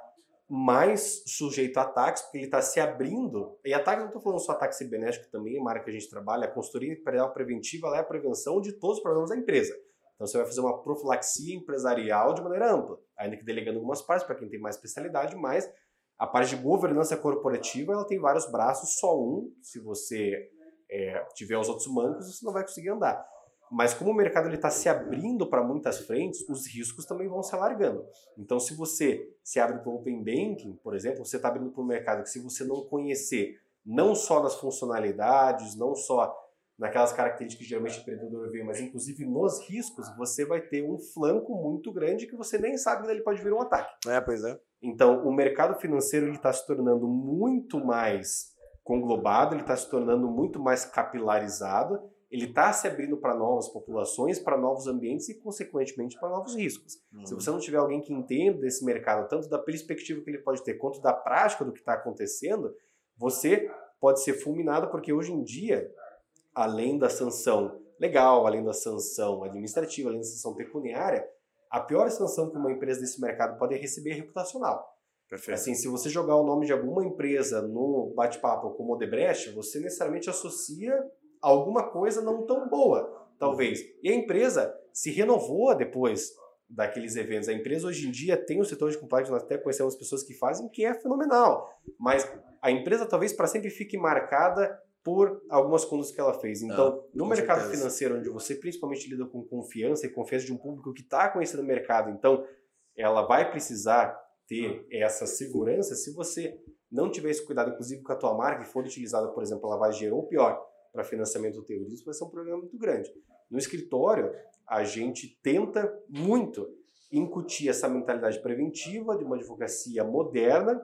mais sujeito a ataques, porque ele está se abrindo. E ataque, não estou falando só ataque cibernético, também é uma área que a gente trabalha. A consultoria empresarial preventiva é a prevenção de todos os problemas da empresa. Então você vai fazer uma profilaxia empresarial de maneira ampla, ainda que delegando algumas partes para quem tem mais especialidade, mas a parte de governança corporativa ela tem vários braços, só um, se você é, tiver os outros mancos, você não vai conseguir andar. Mas como o mercado está se abrindo para muitas frentes, os riscos também vão se alargando. Então, se você se abre para o Open Banking, por exemplo, você está abrindo para um mercado que se você não conhecer, não só nas funcionalidades, não só naquelas características que geralmente o empreendedor vê, mas inclusive nos riscos, você vai ter um flanco muito grande que você nem sabe onde ele pode vir um ataque.
É, pois é.
Então, o mercado financeiro está se tornando muito mais conglobado, ele está se tornando muito mais capilarizado ele está se abrindo para novas populações, para novos ambientes e, consequentemente, para novos riscos. Uhum. Se você não tiver alguém que entenda desse mercado, tanto da perspectiva que ele pode ter, quanto da prática do que está acontecendo, você pode ser fulminado, porque hoje em dia, além da sanção legal, além da sanção administrativa, além da sanção pecuniária, a pior sanção que uma empresa desse mercado pode receber é reputacional. Perfeito. Assim, se você jogar o nome de alguma empresa no bate-papo como Odebrecht, você necessariamente associa alguma coisa não tão boa, talvez. E a empresa se renovou depois daqueles eventos. A empresa hoje em dia tem um setor de compliance, nós até conhecemos pessoas que fazem, que é fenomenal. Mas a empresa talvez para sempre fique marcada por algumas condutas que ela fez. Então, ah, no mercado certeza. financeiro, onde você principalmente lida com confiança e confiança de um público que está conhecendo o mercado, então ela vai precisar ter essa segurança se você não tiver esse cuidado, inclusive com a tua marca, e for utilizada, por exemplo, a lavagem de dinheiro, ou pior, para financiamento do terrorismo vai ser um problema muito grande. No escritório, a gente tenta muito incutir essa mentalidade preventiva de uma advocacia moderna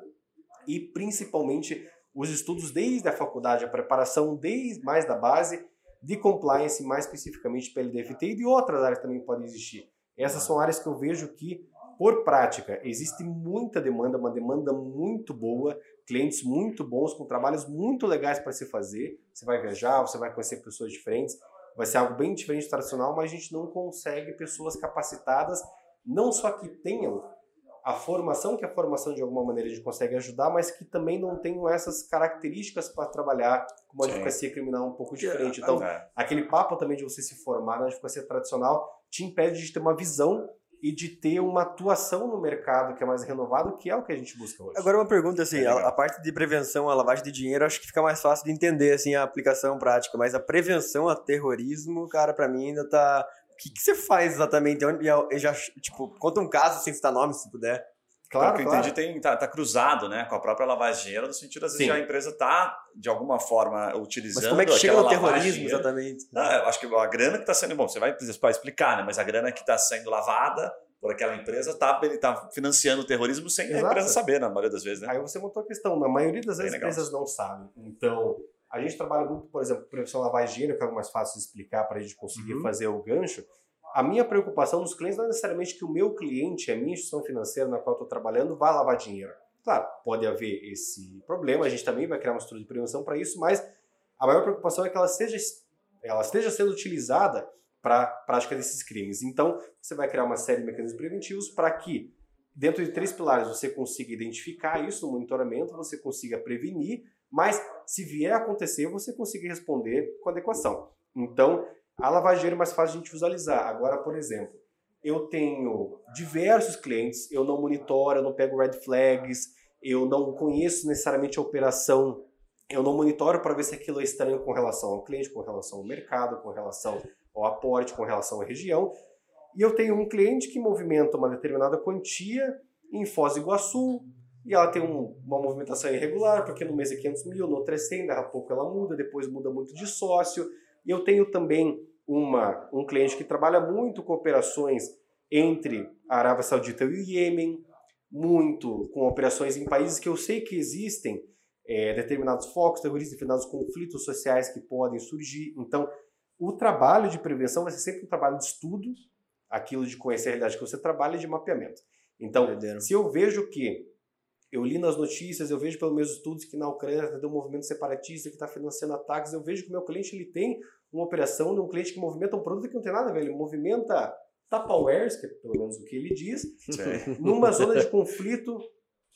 e principalmente os estudos desde a faculdade, a preparação desde mais da base de compliance, mais especificamente PLDFT e de outras áreas também podem existir. Essas são áreas que eu vejo que, por prática, existe muita demanda, uma demanda muito boa, clientes muito bons, com trabalhos muito legais para se fazer. Você vai viajar, você vai conhecer pessoas diferentes, vai ser algo bem diferente do tradicional, mas a gente não consegue pessoas capacitadas, não só que tenham a formação, que a formação de alguma maneira a gente consegue ajudar, mas que também não tenham essas características para trabalhar com uma Sim. advocacia criminal um pouco diferente. Então, é. aquele papo também de você se formar na advocacia tradicional te impede de ter uma visão e de ter uma atuação no mercado que é mais renovado, que é o que a gente busca hoje.
Agora uma pergunta assim, é a, a, parte de prevenção à lavagem de dinheiro, acho que fica mais fácil de entender assim a aplicação prática, mas a prevenção a terrorismo, cara, para mim ainda tá que, que você faz exatamente? Eu, já, tipo, conta um caso sem citar nome, se puder.
Claro, que eu entendi, tem, tá, cruzado né, com a própria lavagem de dinheiro, no sentido, às vezes, Sim. a empresa está, de alguma forma, utilizando. Mas
como é que chega no terrorismo, exatamente?
Ah, eu acho que a grana que está sendo. Bom, você vai explicar, né? Mas a grana que está sendo lavada por aquela empresa está tá financiando o terrorismo sem Exato. a empresa saber, na maioria das vezes, né?
Aí você montou a questão, na maioria das vezes as empresas não sabem. Então, a gente trabalha muito, por exemplo, prevenção lavagem de dinheiro, que é algo mais fácil de explicar para a gente conseguir uhum. fazer o gancho. A minha preocupação dos clientes não é necessariamente que o meu cliente, a minha instituição financeira na qual estou trabalhando, vá lavar dinheiro. Claro, pode haver esse problema, a gente também vai criar uma estrutura de prevenção para isso, mas a maior preocupação é que ela, seja, ela esteja sendo utilizada para a prática desses crimes. Então, você vai criar uma série de mecanismos preventivos para que, dentro de três pilares, você consiga identificar isso no monitoramento, você consiga prevenir mas se vier a acontecer, você consegue responder com adequação. Então, a lavagem é mais fácil de gente visualizar. Agora, por exemplo, eu tenho diversos clientes, eu não monitoro, eu não pego red flags, eu não conheço necessariamente a operação, eu não monitoro para ver se aquilo é estranho com relação ao cliente, com relação ao mercado, com relação ao aporte, com relação à região. E eu tenho um cliente que movimenta uma determinada quantia em Foz do Iguaçu, e ela tem um, uma movimentação irregular, porque no mês é 500 mil, no outro é 100, daqui a pouco ela muda, depois muda muito de sócio. E eu tenho também uma, um cliente que trabalha muito com operações entre a Arábia Saudita e o Iêmen, muito com operações em países que eu sei que existem é, determinados focos terroristas, determinados conflitos sociais que podem surgir. Então, o trabalho de prevenção vai ser sempre um trabalho de estudo, aquilo de conhecer a realidade que você trabalha e de mapeamento. Então, se eu vejo que eu li nas notícias, eu vejo pelos meus estudos que na Ucrânia tem um movimento separatista que está financiando ataques. Eu vejo que o meu cliente ele tem uma operação de um cliente que movimenta um produto que não tem nada a ver. Ele movimenta Tupperwares, que é pelo menos o que ele diz, numa (laughs) zona de conflito.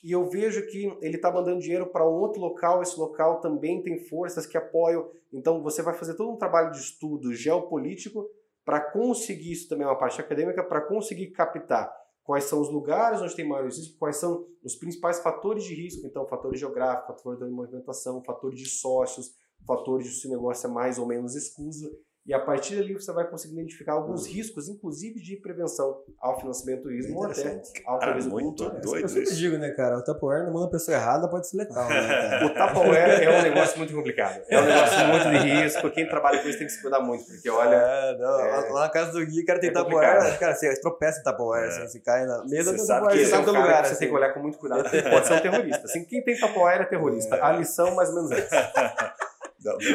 E eu vejo que ele está mandando dinheiro para um outro local. Esse local também tem forças que apoiam. Então você vai fazer todo um trabalho de estudo geopolítico para conseguir isso também é uma parte acadêmica, para conseguir captar quais são os lugares onde tem maiores riscos, quais são os principais fatores de risco, então fatores geográficos, fatores de movimentação, fatores de sócios, fatores de se o negócio é mais ou menos escuso, e a partir dali você vai conseguir identificar alguns riscos, inclusive de prevenção ao financiamento do turismo ou até ao turismo
muito doido
Eu sempre digo, né, cara, o Tupperware não manda a pessoa errada, pode ser letal. Né, (laughs)
o Tupperware é um negócio muito complicado. É um negócio muito de risco. Quem trabalha com isso tem que se cuidar muito, porque olha...
É, não, é, lá na casa do Gui, cara tem é Tupperware, cara, você tropeça em Tupperware, é. assim, você cai na mesa
do Tupperware, você sabe do lugar. Você assim. tem que olhar com muito cuidado, pode ser um terrorista. Assim, quem tem Tupperware é terrorista. A lição mais ou menos é essa. (laughs)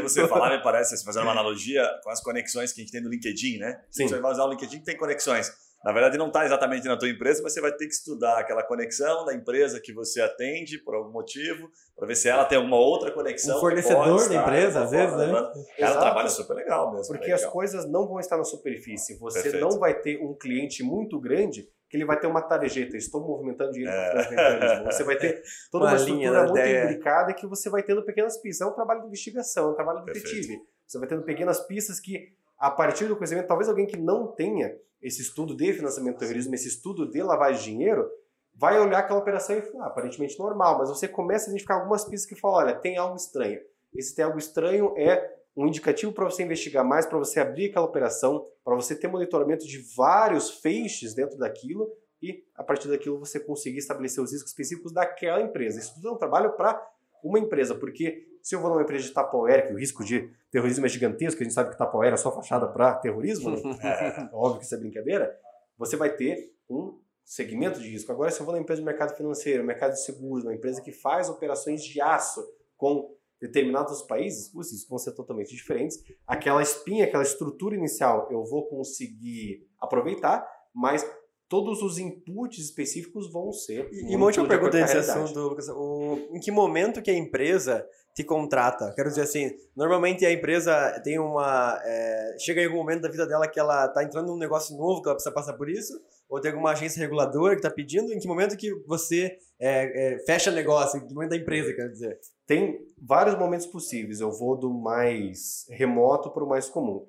Você falar, me parece, assim, fazendo uma analogia com as conexões que a gente tem no LinkedIn, né? Sim. Você vai usar o LinkedIn que tem conexões. Na verdade, não está exatamente na tua empresa, mas você vai ter que estudar aquela conexão da empresa que você atende por algum motivo, para ver se ela tem alguma outra conexão.
Um fornecedor da empresa, às vezes, né?
Ela trabalha super legal mesmo.
Porque
legal.
as coisas não vão estar na superfície. Você Perfeito. não vai ter um cliente muito grande que ele vai ter uma tarjeta, estou movimentando dinheiro é. Você vai ter (laughs) toda uma, uma estrutura muito ideia. imbricada que você vai tendo pequenas pistas. É um trabalho de investigação, é um trabalho de detetive. Você vai tendo pequenas pistas que, a partir do conhecimento, talvez alguém que não tenha esse estudo de financiamento do terrorismo, esse estudo de lavagem de dinheiro, vai olhar aquela operação e falar, ah, aparentemente normal, mas você começa a identificar algumas pistas que falam, olha, tem algo estranho. Esse tem algo estranho é um indicativo para você investigar mais, para você abrir aquela operação, para você ter monitoramento de vários feixes dentro daquilo e, a partir daquilo, você conseguir estabelecer os riscos específicos daquela empresa. Isso tudo é um trabalho para uma empresa, porque se eu vou numa empresa de Tapoera, que o risco de terrorismo é gigantesco, a gente sabe que Tapoera é só fachada para terrorismo, né? (laughs) é, óbvio que isso é brincadeira, você vai ter um segmento de risco. Agora, se eu vou na empresa de mercado financeiro, mercado de seguros, uma empresa que faz operações de aço com determinados países, os riscos vão ser totalmente diferentes. Aquela espinha, aquela estrutura inicial, eu vou conseguir aproveitar, mas todos os inputs específicos vão ser.
E, uma última pergunta nesse assunto, Lucas. O, em que momento que a empresa te contrata? Quero dizer assim, normalmente a empresa tem uma. É, chega em algum momento da vida dela que ela está entrando num negócio novo, que ela precisa passar por isso, ou tem alguma agência reguladora que está pedindo? Em que momento que você é, é, fecha negócio? Em que momento da empresa, quero dizer?
Tem vários momentos possíveis. Eu vou do mais remoto para o mais comum.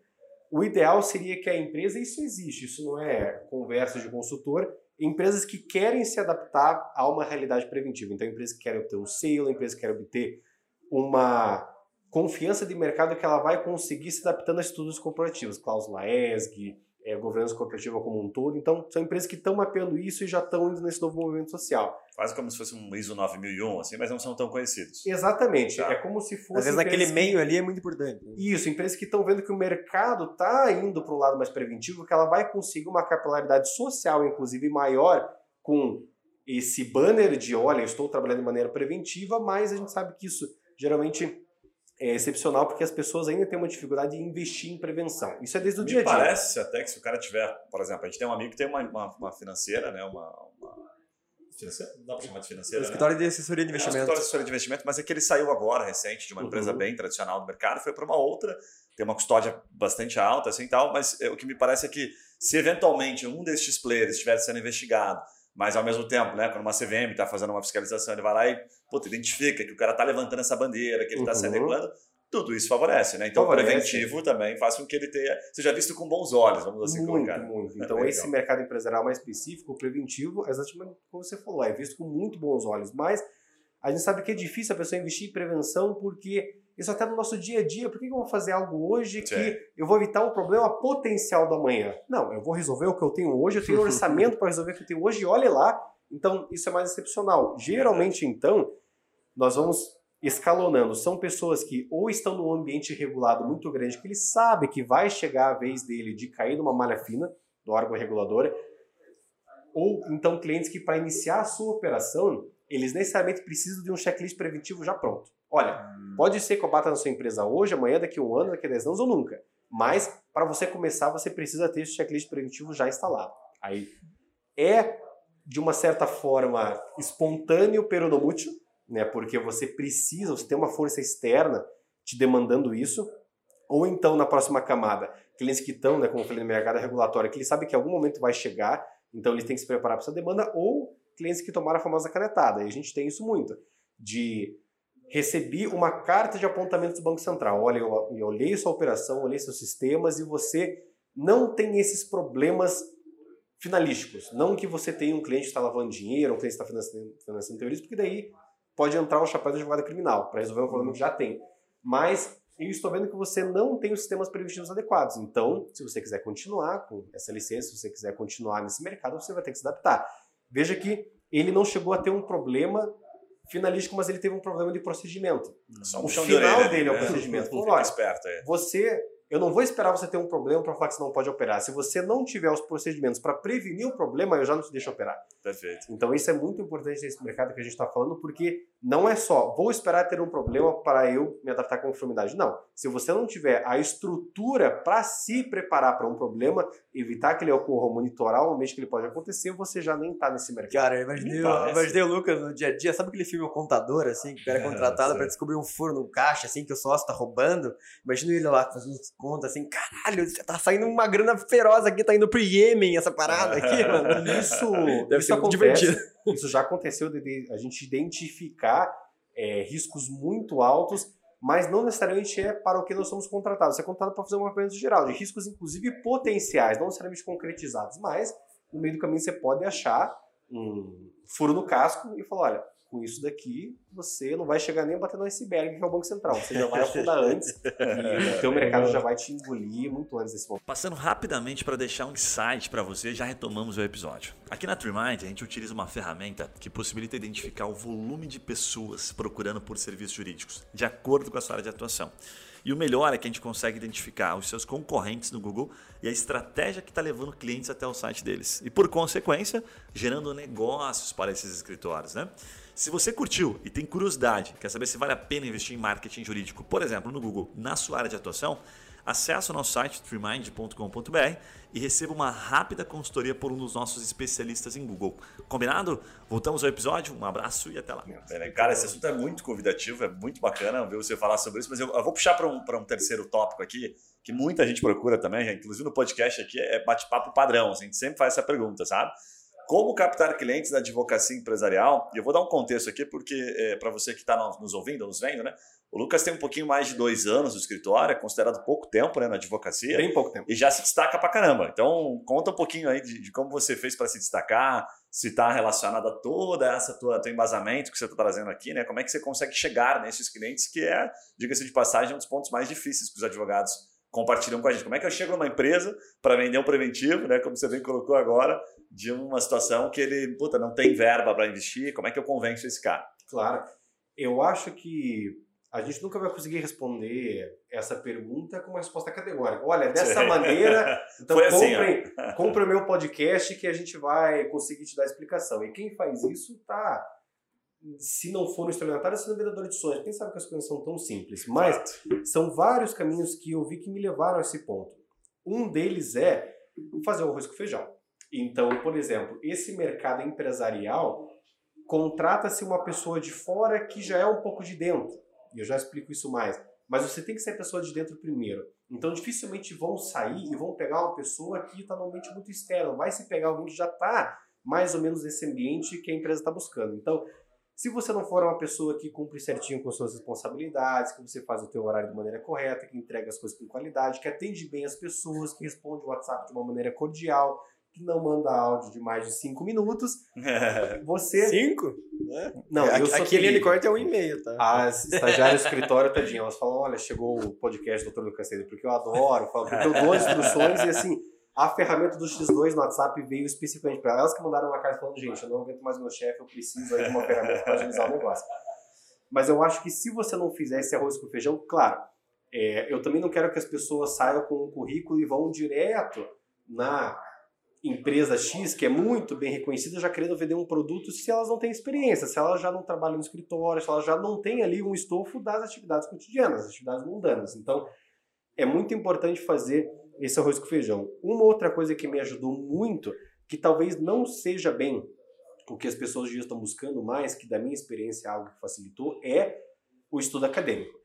O ideal seria que a empresa, isso existe, isso não é conversa de consultor, empresas que querem se adaptar a uma realidade preventiva. Então, empresas que querem obter um selo, empresas que querem obter uma confiança de mercado que ela vai conseguir se adaptando a estudos corporativos, cláusula ESG, é, governança corporativa como um todo. Então, são empresas que estão mapeando isso e já estão indo nesse novo movimento social.
Quase como se fosse um ISO 9001, assim, mas não são tão conhecidos.
Exatamente. Tá. É como se fosse.
Às vezes naquele meio ali é muito importante.
Isso, empresas que estão vendo que o mercado está indo para um lado mais preventivo, que ela vai conseguir uma capilaridade social, inclusive, maior com esse banner de olha, estou trabalhando de maneira preventiva, mas a gente sabe que isso geralmente é excepcional porque as pessoas ainda têm uma dificuldade de investir em prevenção. Isso é desde o
Me
dia a dia.
parece até que se o cara tiver, por exemplo, a gente tem um amigo que tem uma, uma, uma financeira, né, uma, uma financeira? Não dá para chamar de financeira,
né? Escritório né? de assessoria de investimento. É,
escritório de assessoria de investimento, mas é que ele saiu agora, recente, de uma empresa uhum. bem tradicional do mercado, foi para uma outra, tem uma custódia bastante alta, assim tal, mas é, o que me parece é que se eventualmente um destes players estiver sendo investigado mas ao mesmo tempo, né, quando uma CVM está fazendo uma fiscalização, ele vai lá e puta, identifica que o cara está levantando essa bandeira, que ele está uhum. sendo regulando, tudo isso favorece, né? Então favorece. o preventivo também faz com que ele tenha, seja visto com bons olhos, vamos assim
muito, colocar. Muito, Então é esse mercado empresarial mais específico, o preventivo, é exatamente como você falou, é visto com muito bons olhos, mas a gente sabe que é difícil a pessoa investir em prevenção porque isso até no nosso dia a dia. Por que eu vou fazer algo hoje que eu vou evitar um problema potencial do amanhã? Não, eu vou resolver o que eu tenho hoje, eu tenho um (laughs) orçamento para resolver o que eu tenho hoje e olhe lá. Então, isso é mais excepcional. Geralmente, então, nós vamos escalonando. São pessoas que ou estão num ambiente regulado muito grande, que ele sabe que vai chegar a vez dele de cair numa malha fina do órgão regulador, ou então clientes que para iniciar a sua operação, eles necessariamente precisam de um checklist preventivo já pronto. Olha, hum. pode ser que eu bata na sua empresa hoje, amanhã, daqui a um ano, daqui a 10 anos ou nunca. Mas, para você começar, você precisa ter esse checklist preventivo já instalado. Aí, é, de uma certa forma, espontâneo, peronomútil, né? Porque você precisa, você tem uma força externa te demandando isso. Ou então, na próxima camada, clientes que estão, né, como eu falei, no mercado regulatório, que eles sabem que em algum momento vai chegar, então eles têm que se preparar para essa demanda, ou clientes que tomaram a famosa canetada. E a gente tem isso muito. De recebi uma carta de apontamento do Banco Central. Olha, eu, eu olhei sua operação, olhei seus sistemas e você não tem esses problemas finalísticos. Não que você tenha um cliente que está lavando dinheiro, um cliente que está financiando, financiando terrorismo, porque daí pode entrar o chapéu da jogada criminal para resolver um problema que já tem. Mas eu estou vendo que você não tem os sistemas preventivos adequados. Então, se você quiser continuar com essa licença, se você quiser continuar nesse mercado, você vai ter que se adaptar. Veja que ele não chegou a ter um problema finalístico, mas ele teve um problema de procedimento.
Só um
o final
orelha,
dele é
o
né? procedimento.
Falou, esperto, é.
Você eu não vou esperar você ter um problema para falar que você não pode operar. Se você não tiver os procedimentos para prevenir o problema, eu já não te deixo operar.
Perfeito.
Então isso é muito importante nesse mercado que a gente está falando, porque não é só vou esperar ter um problema para eu me adaptar com conformidade. Não. Se você não tiver a estrutura para se preparar para um problema, evitar que ele ocorra, monitorar o ambiente que ele pode acontecer, você já nem está nesse mercado.
Cara, eu imaginei, eu imaginei o Lucas no dia a dia. Sabe aquele filme O Contador, assim, que o cara é contratado para descobrir um furo no caixa, assim, que o sócio está roubando? Imagina ele lá fazendo conta assim, caralho, tá saindo uma grana feroz aqui, tá indo pro Iêmen essa parada aqui, (laughs) mano.
Isso, Deve isso ser acontece, divertido. Isso já aconteceu de a gente identificar é, riscos muito altos, mas não necessariamente é para o que nós somos contratados. Você é contratado para fazer uma apenas geral, de riscos inclusive potenciais, não necessariamente concretizados, mas no meio do caminho você pode achar um furo no casco e falar, olha, com isso daqui, você não vai chegar nem a bater no iceberg, que é o Banco Central. Você já vai afundar (laughs) antes e o teu mercado já vai te engolir muito antes desse momento.
Passando rapidamente para deixar um insight para você, já retomamos o episódio. Aqui na TreeMind, a gente utiliza uma ferramenta que possibilita identificar o volume de pessoas procurando por serviços jurídicos, de acordo com a sua área de atuação. E o melhor é que a gente consegue identificar os seus concorrentes no Google e a estratégia que está levando clientes até o site deles. E por consequência, gerando negócios para esses escritórios. Né? Se você curtiu e tem curiosidade, quer saber se vale a pena investir em marketing jurídico, por exemplo, no Google, na sua área de atuação, acesse o nosso site trimind.com.br e receba uma rápida consultoria por um dos nossos especialistas em Google. Combinado? Voltamos ao episódio, um abraço e até lá. Cara, esse assunto é muito convidativo, é muito bacana ver você falar sobre isso, mas eu, vou puxar para um, um terceiro tópico aqui, que muita gente procura também, inclusive no podcast aqui, é bate-papo padrão, a gente sempre faz essa pergunta, sabe? Como captar clientes da advocacia empresarial? E eu vou dar um contexto aqui, porque é, para você que está nos ouvindo, nos vendo, né? O Lucas tem um pouquinho mais de dois anos no escritório, é considerado pouco tempo né, na advocacia.
Bem pouco tempo.
E já se destaca pra caramba. Então, conta um pouquinho aí de, de como você fez para se destacar, se está relacionado a toda essa tua, teu embasamento que você está trazendo aqui, né? Como é que você consegue chegar nesses clientes, que é, diga-se de passagem, um dos pontos mais difíceis que os advogados compartilham com a gente. Como é que eu chego numa empresa para vender um preventivo, né? Como você bem colocou agora, de uma situação que ele puta, não tem verba para investir, como é que eu convenço esse cara?
Claro. Eu acho que a gente nunca vai conseguir responder essa pergunta com uma resposta categórica. Olha, dessa maneira, (laughs) então assim, compre, o meu podcast que a gente vai conseguir te dar a explicação. E quem faz isso tá se não for no estelionatário, sendo vendedor de sonhos. Quem sabe que as coisas são tão simples. Mas são vários caminhos que eu vi que me levaram a esse ponto. Um deles é fazer o arroz com feijão. Então, por exemplo, esse mercado empresarial contrata-se uma pessoa de fora que já é um pouco de dentro. E eu já explico isso mais. Mas você tem que ser a pessoa de dentro primeiro. Então, dificilmente vão sair e vão pegar uma pessoa que está no ambiente muito externo. Vai se pegar alguém que já está mais ou menos nesse ambiente que a empresa está buscando. Então, se você não for uma pessoa que cumpre certinho com suas responsabilidades, que você faz o teu horário de maneira correta, que entrega as coisas com qualidade, que atende bem as pessoas, que responde o WhatsApp de uma maneira cordial, que não manda áudio de mais de cinco minutos, (laughs) você...
Cinco?
É. Não, eu
sou Aquele ele corta é um e-mail, tá?
As estagiárias do escritório, tadinha, elas falam, olha, chegou o podcast do Dr. Lucas Cedo, porque eu adoro, porque eu dou instruções e assim, a ferramenta do X2 no WhatsApp veio especificamente para elas que mandaram uma carta falando, gente, eu não aguento mais meu chefe, eu preciso aí de uma ferramenta para agilizar o negócio. Mas eu acho que se você não fizer esse arroz com feijão, claro, é, eu também não quero que as pessoas saiam com um currículo e vão direto na empresa X, que é muito bem reconhecida, já querendo vender um produto se elas não têm experiência, se elas já não trabalham no escritório, se elas já não têm ali um estofo das atividades cotidianas, das atividades mundanas. Então, é muito importante fazer esse arroz com feijão. Uma outra coisa que me ajudou muito, que talvez não seja bem o que as pessoas hoje estão buscando mais, que da minha experiência é algo que facilitou, é o estudo acadêmico.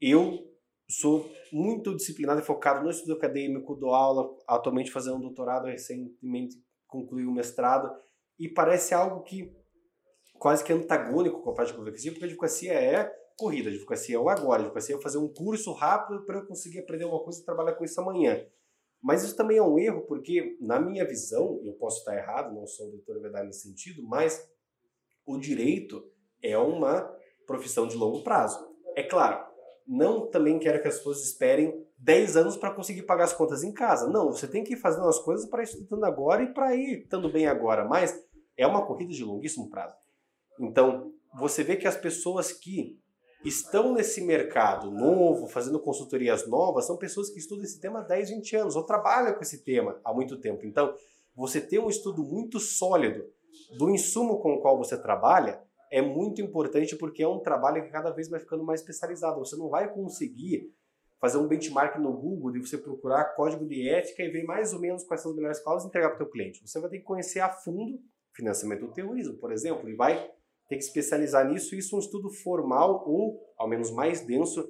Eu sou muito disciplinado e focado no estudo acadêmico, dou aula, atualmente fazendo um doutorado, recentemente concluí o mestrado, e parece algo que quase que antagônico com a prática de advocacia, porque a advocacia é corrida, a advocacia é o agora, a advocacia é fazer um curso rápido para eu conseguir aprender uma coisa e trabalhar com isso amanhã. Mas isso também é um erro, porque, na minha visão, eu posso estar errado, não sou doutor de verdade nesse sentido, mas o direito é uma profissão de longo prazo. É claro, não também quero que as pessoas esperem 10 anos para conseguir pagar as contas em casa. Não, você tem que ir fazendo as coisas para ir estudando agora e para ir estando bem agora. Mas é uma corrida de longuíssimo prazo. Então, você vê que as pessoas que estão nesse mercado novo, fazendo consultorias novas, são pessoas que estudam esse tema há 10, 20 anos, ou trabalham com esse tema há muito tempo. Então, você ter um estudo muito sólido do insumo com o qual você trabalha é muito importante porque é um trabalho que cada vez vai ficando mais especializado. Você não vai conseguir fazer um benchmark no Google de você procurar código de ética e ver mais ou menos quais são as melhores causas e entregar para o teu cliente. Você vai ter que conhecer a fundo financiamento do terrorismo, por exemplo, e vai tem que especializar nisso. Isso um estudo formal ou, ao menos mais denso,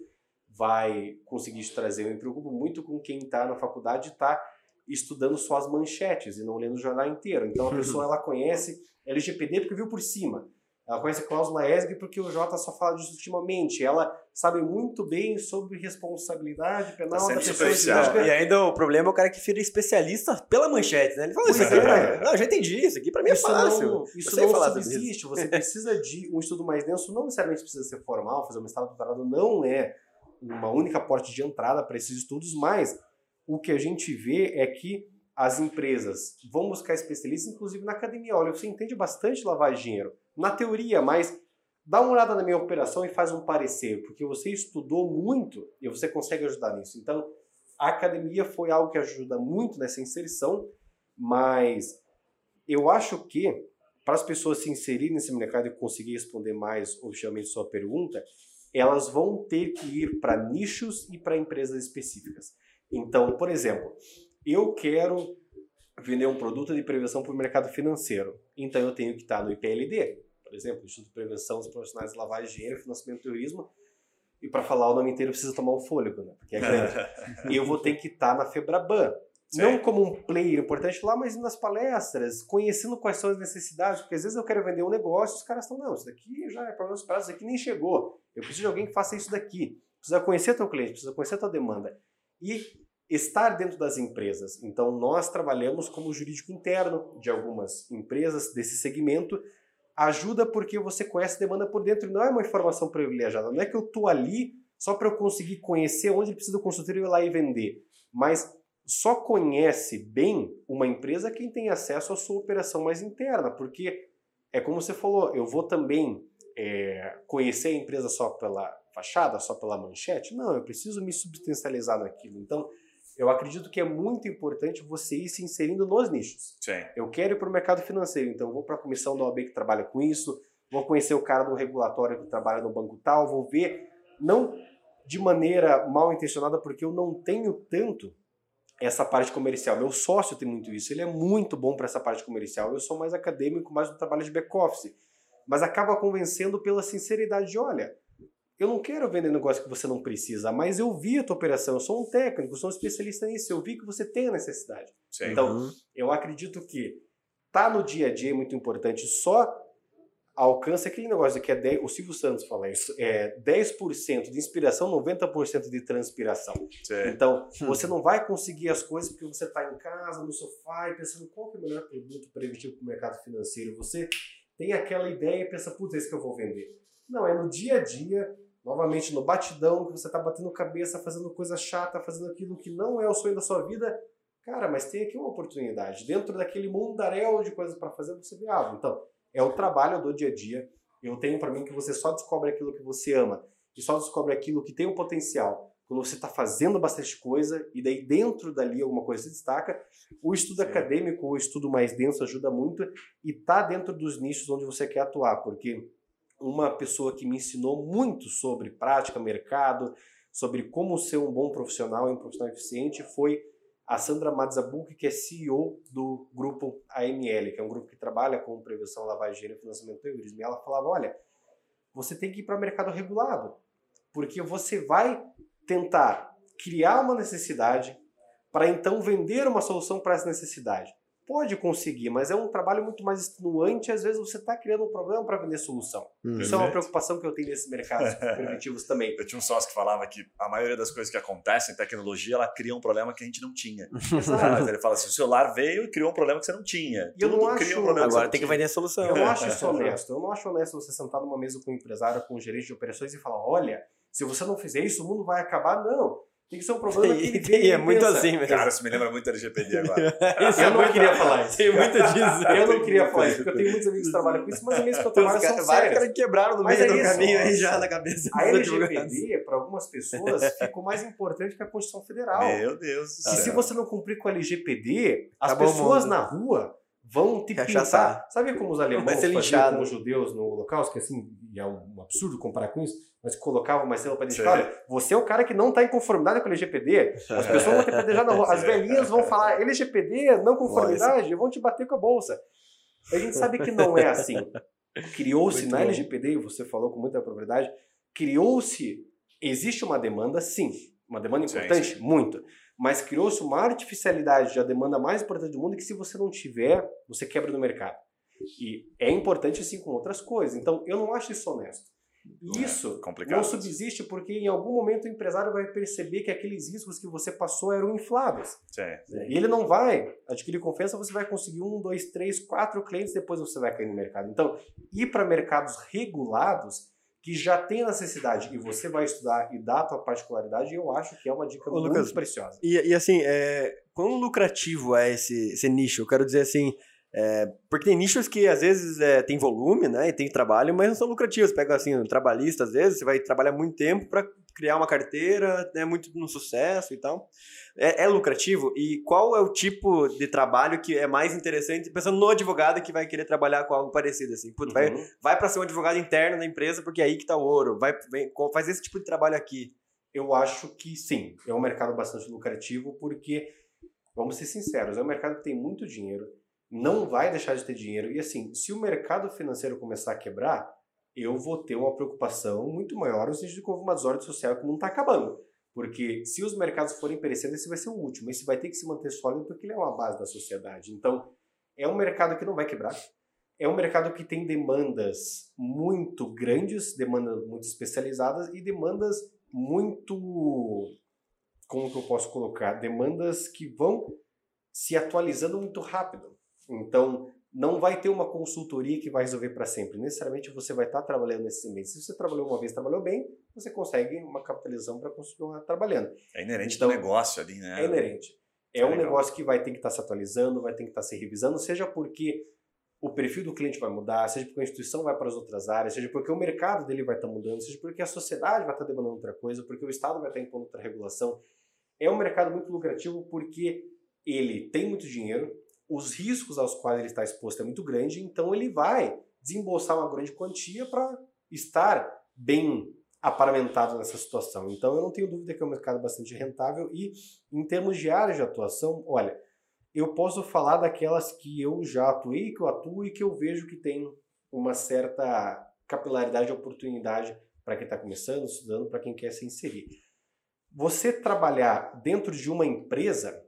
vai conseguir te trazer. Eu me preocupo muito com quem está na faculdade e está estudando só as manchetes e não lendo o jornal inteiro. Então a pessoa (laughs) ela conhece LGPD porque viu por cima. Ela conhece a cláusula ESG porque o Jota só fala disso ultimamente. Ela sabe muito bem sobre responsabilidade penal
tá da pessoa.
E ainda o problema é o cara que vira especialista pela manchete, né? Ele fala isso aqui, é. não, eu já entendi, isso aqui para mim é
isso
fácil.
Não, isso não falar subsiste. Você (laughs) precisa de um estudo mais denso, não necessariamente precisa ser formal, fazer um mestrado, doutorado não é uma única porta de entrada para esses estudos, mas o que a gente vê é que as empresas vão buscar especialistas, inclusive na academia. Olha, você entende bastante lavar dinheiro na teoria, mas dá uma olhada na minha operação e faz um parecer, porque você estudou muito e você consegue ajudar nisso. Então, a academia foi algo que ajuda muito nessa inserção, mas eu acho que para as pessoas se inserirem nesse mercado e conseguir responder mais objetivamente sua pergunta, elas vão ter que ir para nichos e para empresas específicas. Então, por exemplo, eu quero vender um produto de prevenção para o mercado financeiro. Então eu tenho que estar no IPLD, por exemplo, Instituto de Prevenção dos Profissionais de Lavagem de Dinheiro e Financiamento do Terrorismo. E para falar o nome inteiro precisa tomar um fôlego, né? Porque é grande. (laughs) eu vou ter que estar na Febraban. Sim. Não como um player importante lá, mas nas palestras, conhecendo quais são as necessidades, porque às vezes eu quero vender um negócio e os caras estão, não, isso daqui já é para meus prazos, isso aqui nem chegou. Eu preciso de alguém que faça isso daqui. Precisa conhecer teu cliente, precisa conhecer tua demanda. E estar dentro das empresas. Então, nós trabalhamos como jurídico interno de algumas empresas desse segmento. Ajuda porque você conhece a demanda por dentro. Não é uma informação privilegiada. Não é que eu estou ali só para eu conseguir conhecer onde precisa do consultório e ir lá e vender. Mas só conhece bem uma empresa quem tem acesso à sua operação mais interna. Porque é como você falou, eu vou também é, conhecer a empresa só pela fachada, só pela manchete? Não, eu preciso me substancializar naquilo. Então, eu acredito que é muito importante você ir se inserindo nos nichos.
Sim.
Eu quero ir para o mercado financeiro, então vou para a comissão da OAB que trabalha com isso, vou conhecer o cara do regulatório que trabalha no banco tal, vou ver, não de maneira mal intencionada, porque eu não tenho tanto essa parte comercial. Meu sócio tem muito isso, ele é muito bom para essa parte comercial. Eu sou mais acadêmico, mais no trabalho de back-office. Mas acaba convencendo pela sinceridade de, olha, eu não quero vender negócio que você não precisa, mas eu vi a tua operação, eu sou um técnico, sou um especialista nisso, eu vi que você tem a necessidade. Sim. Então, uhum. eu acredito que tá no dia a dia é muito importante, só alcança aquele negócio que é 10, o Silvio Santos fala isso, é 10% de inspiração, 90% de transpiração. Sim. Então, hum. você não vai conseguir as coisas porque você está em casa, no sofá, e pensando qual é o melhor produto preventivo para o mercado financeiro. Você tem aquela ideia e pensa, putz, é esse que eu vou vender. Não, é no dia a dia, novamente no batidão, que você está batendo cabeça, fazendo coisa chata, fazendo aquilo que não é o sonho da sua vida, cara, mas tem aqui uma oportunidade. Dentro daquele mundaréu de coisas para fazer, você vê algo. Então, é o trabalho do dia a dia. Eu tenho para mim que você só descobre aquilo que você ama e só descobre aquilo que tem um potencial quando você está fazendo bastante coisa e daí dentro dali alguma coisa se destaca. O estudo Sim. acadêmico, o estudo mais denso ajuda muito e tá dentro dos nichos onde você quer atuar, porque uma pessoa que me ensinou muito sobre prática, mercado, sobre como ser um bom profissional e um profissional eficiente foi a Sandra Mazzabuc, que é CEO do grupo AML, que é um grupo que trabalha com prevenção, lavagem dinheiro e financiamento do terrorismo. E ela falava, olha, você tem que ir para o mercado regulado, porque você vai tentar criar uma necessidade para então vender uma solução para essa necessidade pode conseguir, mas é um trabalho muito mais extenuante. Às vezes você está criando um problema para vender solução. Hum. Isso é uma preocupação que eu tenho nesses mercados (laughs) primitivos também.
Eu tinha um sócio que falava que a maioria das coisas que acontecem em tecnologia, ela cria um problema que a gente não tinha. (laughs) Mas ele fala assim, o celular veio e criou um problema que você não tinha.
E eu não acho... Um Agora tem que vender a solução.
Eu não acho (laughs) isso honesto. Eu não acho honesto você sentar numa mesa com um empresário, com um gerente de operações e falar, olha, se você não fizer isso, o mundo vai acabar. Não. Tem que ser um problema que ele
tem, é muito pensa. assim mesmo.
Cara, isso me lembra muito da LGPD agora. (laughs)
isso eu não queria falar isso.
Tem muito disso.
eu não queria falar isso, porque eu tenho muitos amigos que trabalham com isso, mas amigos que eu trabalho são sérios.
caras quebraram no meio é do caminho aí já na cabeça.
A LGPD, para algumas pessoas, ficou mais importante que a Constituição Federal.
Meu Deus
do céu. E se você não cumprir com a LGPD, as pessoas na rua vão te pintar. Sabe como os alemães faziam com os judeus no Holocausto, que assim, é um absurdo comparar com isso? Mas colocava uma estrela para identificar, olha, você é o cara que não está em conformidade com o LGPD, as pessoas vão te pedejar na rua, as velhinhas vão falar, LGPD, não conformidade, vão te bater com a bolsa. A gente sabe que não é assim. Criou-se na LGPD, e você falou com muita propriedade, criou-se, existe uma demanda, sim, uma demanda importante, sim, sim. muito, mas criou-se uma artificialidade de a demanda mais importante do mundo que se você não tiver, você quebra no mercado. E é importante assim com outras coisas. Então, eu não acho isso honesto. É isso é não subsiste porque em algum momento o empresário vai perceber que aqueles riscos que você passou eram infláveis.
Sim.
E ele não vai adquirir confiança, você vai conseguir um, dois, três, quatro clientes, depois você vai cair no mercado. Então, ir para mercados regulados que já tem necessidade e você vai estudar e dar a tua particularidade, eu acho que é uma dica Ô, muito Lucas, preciosa.
E, e assim, é, quão lucrativo é esse, esse nicho? Eu quero dizer assim, É, porque tem nichos que às vezes é, tem volume, né? E tem trabalho, mas não são lucrativos. Pega assim, um trabalhista, às vezes, você vai trabalhar muito tempo para criar uma carteira, né, muito no sucesso e tal. É, é, lucrativo? E qual é o tipo de trabalho que é mais interessante, pensando no advogado que vai querer trabalhar com algo parecido, assim? Putz, uhum. vai, vai para ser um advogado interno da empresa porque é aí que tá o ouro. Vai, vem, faz esse tipo de trabalho aqui.
Eu acho que sim, é um mercado bastante lucrativo porque, vamos ser sinceros, é um mercado que tem muito dinheiro, não vai deixar de ter dinheiro. E assim, se o mercado financeiro começar a quebrar, eu vou ter uma preocupação muito maior no sentido de que houve uma desordem social que não está acabando. Porque se os mercados forem perecendo, esse vai ser o último. Esse vai ter que se manter sólido porque ele é uma base da sociedade. Então, é um mercado que não vai quebrar. É um mercado que tem demandas muito grandes, demandas muito especializadas e demandas muito. Como que eu posso colocar? Demandas que vão se atualizando muito rápido. Então, não vai ter uma consultoria que vai resolver para sempre. Necessariamente você vai estar tá trabalhando nesse ambiente. Se você trabalhou uma vez, trabalhou bem, você consegue uma capitalização para continuar trabalhando.
É inerente então, do negócio ali, né?
É inerente. É, é um legal. negócio que vai ter que estar tá se atualizando, vai ter que estar tá se revisando, seja porque o perfil do cliente vai mudar, seja porque a instituição vai para as outras áreas, seja porque o mercado dele vai estar mudando, seja porque a sociedade vai estar demandando outra coisa, porque o Estado vai estar impondo outra regulação. É um mercado muito lucrativo porque ele tem muito dinheiro, os riscos aos quais ele está exposto é muito grande, então ele vai desembolsar uma grande quantia para estar bem aparamentado nessa situação. Então eu não tenho dúvida que é um mercado bastante rentável e em termos de áreas de atuação, olha, eu posso falar daquelas que eu já atuei, que eu atuo e que eu vejo que tem uma certa capilaridade e oportunidade para quem está começando, estudando, para quem quer se inserir. Você trabalhar dentro de uma empresa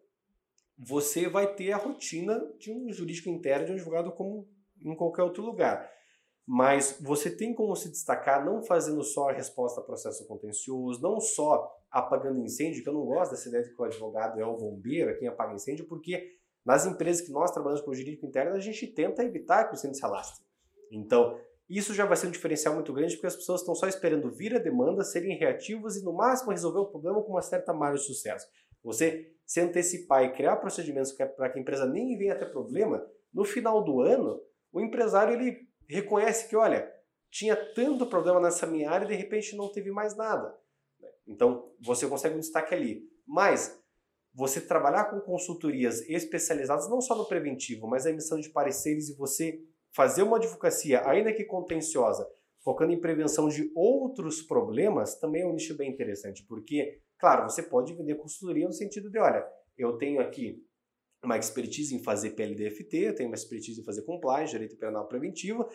você vai ter a rotina de um jurídico interno, de um advogado como em qualquer outro lugar. Mas você tem como se destacar não fazendo só a resposta a processo contencioso, não só apagando incêndio, que eu não gosto dessa ideia de que o advogado é o bombeiro, é quem apaga incêndio, porque nas empresas que nós trabalhamos com o jurídico interno, a gente tenta evitar que o incêndio se alastre. Então, isso já vai ser um diferencial muito grande, porque as pessoas estão só esperando vir a demanda, serem reativas e, no máximo, resolver o problema com uma certa margem de sucesso. Você se antecipar e criar procedimentos para que a empresa nem venha ter problema, no final do ano, o empresário ele reconhece que, olha, tinha tanto problema nessa minha área e de repente não teve mais nada. Então, você consegue um destaque ali. Mas, você trabalhar com consultorias especializadas não só no preventivo, mas na emissão de pareceres e você fazer uma advocacia, ainda que contenciosa, focando em prevenção de outros problemas, também é um nicho bem interessante, porque Claro, você pode vender consultoria no sentido de, olha, eu tenho aqui uma expertise em fazer PLDFT, eu tenho uma expertise em fazer compliance, direito penal preventivo.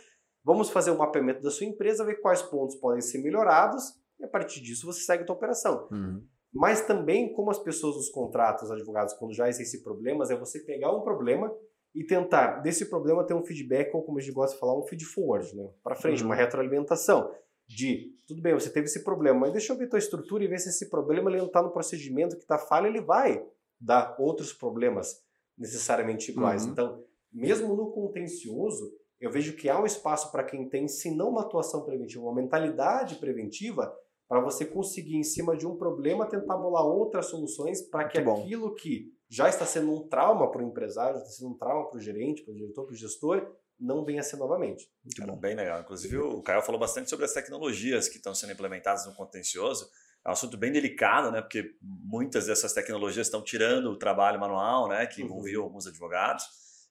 Vamos fazer o um mapeamento da sua empresa, ver quais pontos podem ser melhorados e a partir disso você segue a tua operação. Uhum. Mas também, como as pessoas nos contratam, os advogados, quando já existem problemas, é você pegar um problema e tentar desse problema ter um feedback, ou como a gente gosta de falar, um feed forward, né? para frente, uhum. uma retroalimentação de tudo bem, você teve esse problema, mas deixa eu ver tua estrutura e ver se esse problema ele não está no procedimento que está falha, ele vai dar outros problemas necessariamente iguais. Uhum. Então, mesmo no contencioso, eu vejo que há um espaço para quem tem, se não uma atuação preventiva, uma mentalidade preventiva, para você conseguir, em cima de um problema, tentar bolar outras soluções para que Muito aquilo bom. que já está sendo um trauma para o empresário, está sendo um trauma para o gerente, para o diretor, para o gestor, não venha a ser novamente.
Muito Cara, bom. Bem legal. Inclusive, o Caio falou bastante sobre as tecnologias que estão sendo implementadas no contencioso. É um assunto bem delicado, né? Porque muitas dessas tecnologias estão tirando o trabalho manual, né? Que envolveu uhum. alguns advogados.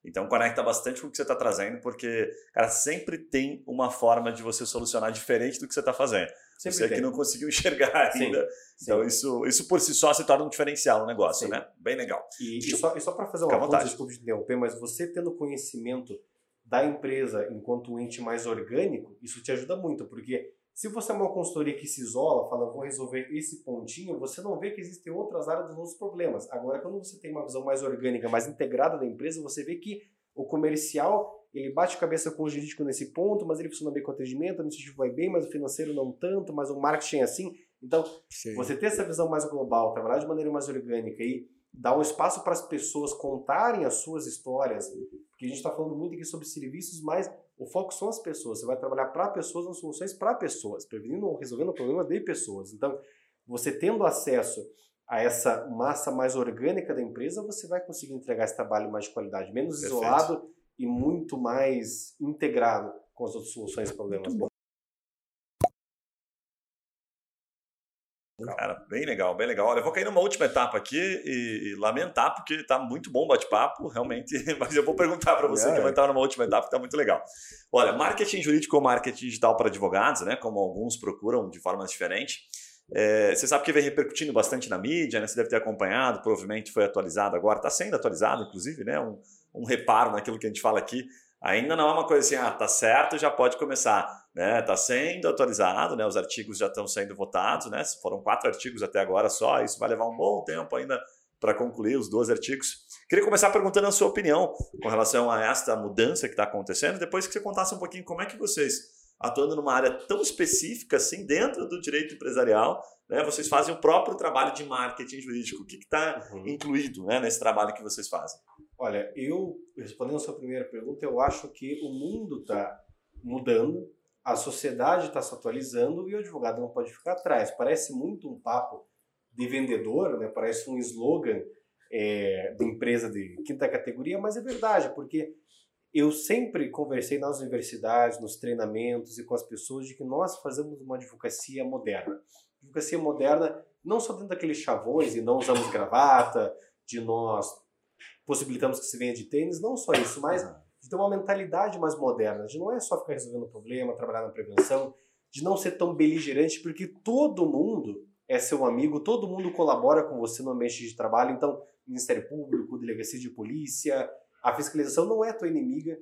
Então conecta bastante com o que você está trazendo, porque, cara, sempre tem uma forma de você solucionar diferente do que você está fazendo. Sempre você tem. que não conseguiu enxergar ainda. Sim, então. Isso, isso por si só se torna um diferencial no negócio, sim. né? Bem legal.
E, e só, só para fazer uma ponta, desculpa de interromper, mas você tendo conhecimento da empresa enquanto um ente mais orgânico, isso te ajuda muito, porque se você é uma consultoria que se isola, fala, vou resolver esse pontinho, você não vê que existem outras áreas dos outros problemas. Agora, quando você tem uma visão mais orgânica, mais integrada da empresa, você vê que o comercial, ele bate cabeça com o jurídico nesse ponto, mas ele funciona bem com o atendimento, o administrativo vai bem, mas o financeiro não tanto, mas o marketing é assim. Então, Sim. você ter essa visão mais global, trabalhar de maneira mais orgânica e dar um espaço para as pessoas contarem as suas histórias, porque a gente está falando muito aqui sobre serviços, mas o foco são as pessoas. Você vai trabalhar para pessoas, nas soluções para pessoas, prevenindo ou resolvendo o problema de pessoas. Então, você tendo acesso a essa massa mais orgânica da empresa, você vai conseguir entregar esse trabalho mais de qualidade, menos Perfeito. isolado e muito mais integrado com as outras soluções e problemas.
Cara, bem legal, bem legal. Olha, eu vou cair numa última etapa aqui e, e lamentar, porque está muito bom o bate-papo, realmente, (laughs) mas eu vou perguntar para você é. que vai entrar numa última etapa que está muito legal. Olha, marketing jurídico ou marketing digital para advogados, né, como alguns procuram de formas diferentes, é, você sabe que vem repercutindo bastante na mídia, né? Você deve ter acompanhado, provavelmente foi atualizado agora, está sendo atualizado, inclusive, né? Um, um reparo naquilo que a gente fala aqui. Ainda não é uma coisa assim, ah, tá certo, já pode começar, né? Tá sendo atualizado, né? Os artigos já estão sendo votados, né? Foram quatro artigos até agora só, isso vai levar um bom tempo ainda para concluir os 12 artigos. Queria começar perguntando a sua opinião com relação a esta mudança que está acontecendo, depois que você contasse um pouquinho como é que vocês atuando numa área tão específica assim dentro do direito empresarial, né, vocês fazem o próprio trabalho de marketing jurídico. O que está uhum. incluído né, nesse trabalho que vocês fazem?
Olha, eu, respondendo a sua primeira pergunta, eu acho que o mundo está mudando, a sociedade está se atualizando e o advogado não pode ficar atrás. Parece muito um papo de vendedor, né? parece um slogan é, de empresa de quinta categoria, mas é verdade, porque eu sempre conversei nas universidades, nos treinamentos e com as pessoas de que nós fazemos uma advocacia moderna. Advocacia moderna não só dentro daqueles chavões e não usamos gravata, de nós possibilitamos que se venha de tênis, não só isso, mas de ter uma mentalidade mais moderna, de não é só ficar resolvendo o problema, trabalhar na prevenção, de não ser tão beligerante, porque todo mundo é seu amigo, todo mundo colabora com você no ambiente de trabalho, então Ministério Público, Delegacia de Polícia, a fiscalização não é tua inimiga.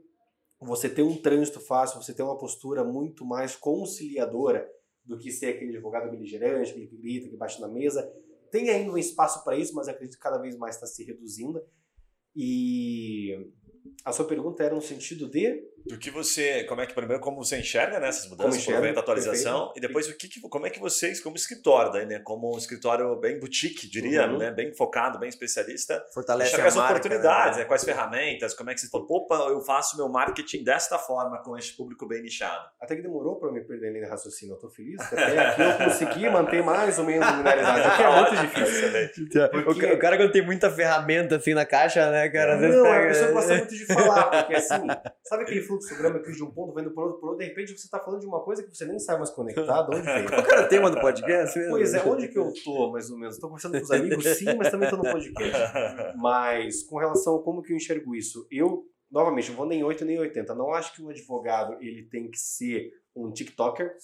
Você tem um trânsito fácil, você tem uma postura muito mais conciliadora do que ser aquele advogado beligerante, aquele que grita, que bate na mesa. Tem ainda um espaço para isso, mas acredito que cada vez mais está se reduzindo. E a sua pergunta era no sentido de
do que você, como é que primeiro como você enxerga nessas né, mudanças, enxerga, atualização perfeito. e depois o que, como é que vocês como escritório, daí, né, como um escritório bem boutique, diria, uhum. né, bem focado, bem especialista,
fortalece enxerga as
marca, oportunidades, né? né? quais ferramentas, como é que você falou, opa, eu faço meu marketing desta forma com este público bem nichado.
Até que demorou para eu me perder em raciocínio, eu tô feliz, até aqui eu consegui manter mais ou menos a linearidade, o que é (laughs) muito difícil.
Porque... O cara quando tem muita ferramenta assim na caixa, né, cara,
às vezes não, pega... a pessoa gosta (laughs) muito de falar, porque assim, sabe aquele fluxograma que de um ponto vendo por outro, por outro, de repente você está falando de uma coisa que você nem sabe mais conectado, onde vem?
Qual (laughs) era o tema do podcast?
Pois é, onde que eu tô, mais ou menos? Estou conversando com os amigos, sim, mas também estou no podcast. (laughs) Mas com relação a como que eu enxergo isso, eu, novamente, não vou nem 8 nem 80, não acho que um advogado ele tem que ser um TikToker,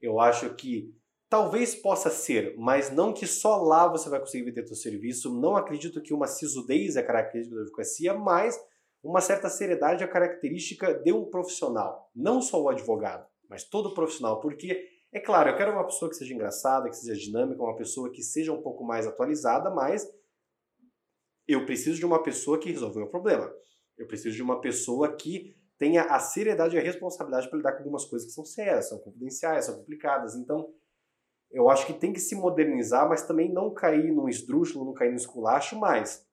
eu acho que Talvez possa ser, mas não que só lá você vai conseguir vender seu serviço. Não acredito que uma sisudez é característica da advocacia, mas uma certa seriedade é característica de um profissional, não só o advogado, mas todo profissional, porque é claro, eu quero uma pessoa que seja engraçada, que seja dinâmica, uma pessoa que seja um pouco mais atualizada, mas eu preciso de uma pessoa que resolva o meu problema. Eu preciso de uma pessoa que tenha a seriedade e a responsabilidade para lidar com algumas coisas que são sérias, são confidenciais, são complicadas. Então, eu acho que tem que se modernizar, mas também não cair num esdrúxulo, não cair no esculacho, mas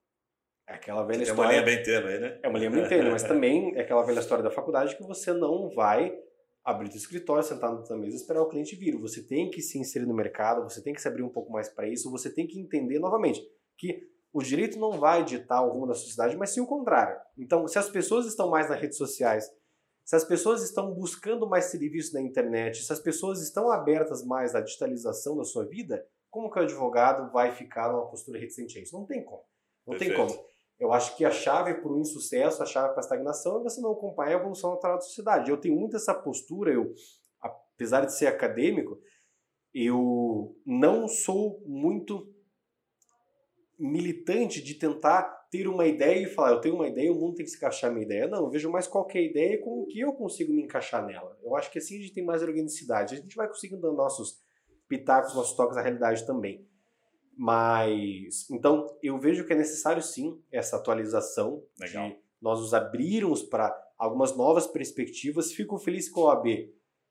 é aquela velha história.
É uma linha bem tênue, né?
É uma linha bem tênue, mas também (laughs) é aquela velha história da faculdade que você não vai abrir o escritório, sentar na mesa e esperar o cliente vir. Você tem que se inserir no mercado, você tem que se abrir um pouco mais para isso, você tem que entender novamente que o direito não vai ditar o rumo da sociedade, mas sim o contrário. Então, se as pessoas estão mais nas redes sociais, se as pessoas estão buscando mais serviços na internet, se as pessoas estão abertas mais à digitalização da sua vida, como que o advogado vai ficar numa postura reticente a isso? Não tem como. Não Perfeito. tem como. Eu acho que a chave para o insucesso, a chave para a estagnação é você não acompanhar a evolução natural da sociedade. Eu tenho muito essa postura, eu, apesar de ser acadêmico, eu não sou muito militante de tentar ter uma ideia e falar, eu tenho uma ideia, o mundo tem que se encaixar na minha ideia. Não, eu vejo mais qualquer ideia com o que eu consigo me encaixar nela. Eu acho que assim a gente tem mais organicidade. A gente vai conseguindo dar nossos pitacos, nossos toques à realidade também. Mas, então, eu vejo que é necessário sim essa atualização.
Legal. De
nós nos abrirmos para algumas novas perspectivas. Fico feliz que a OAB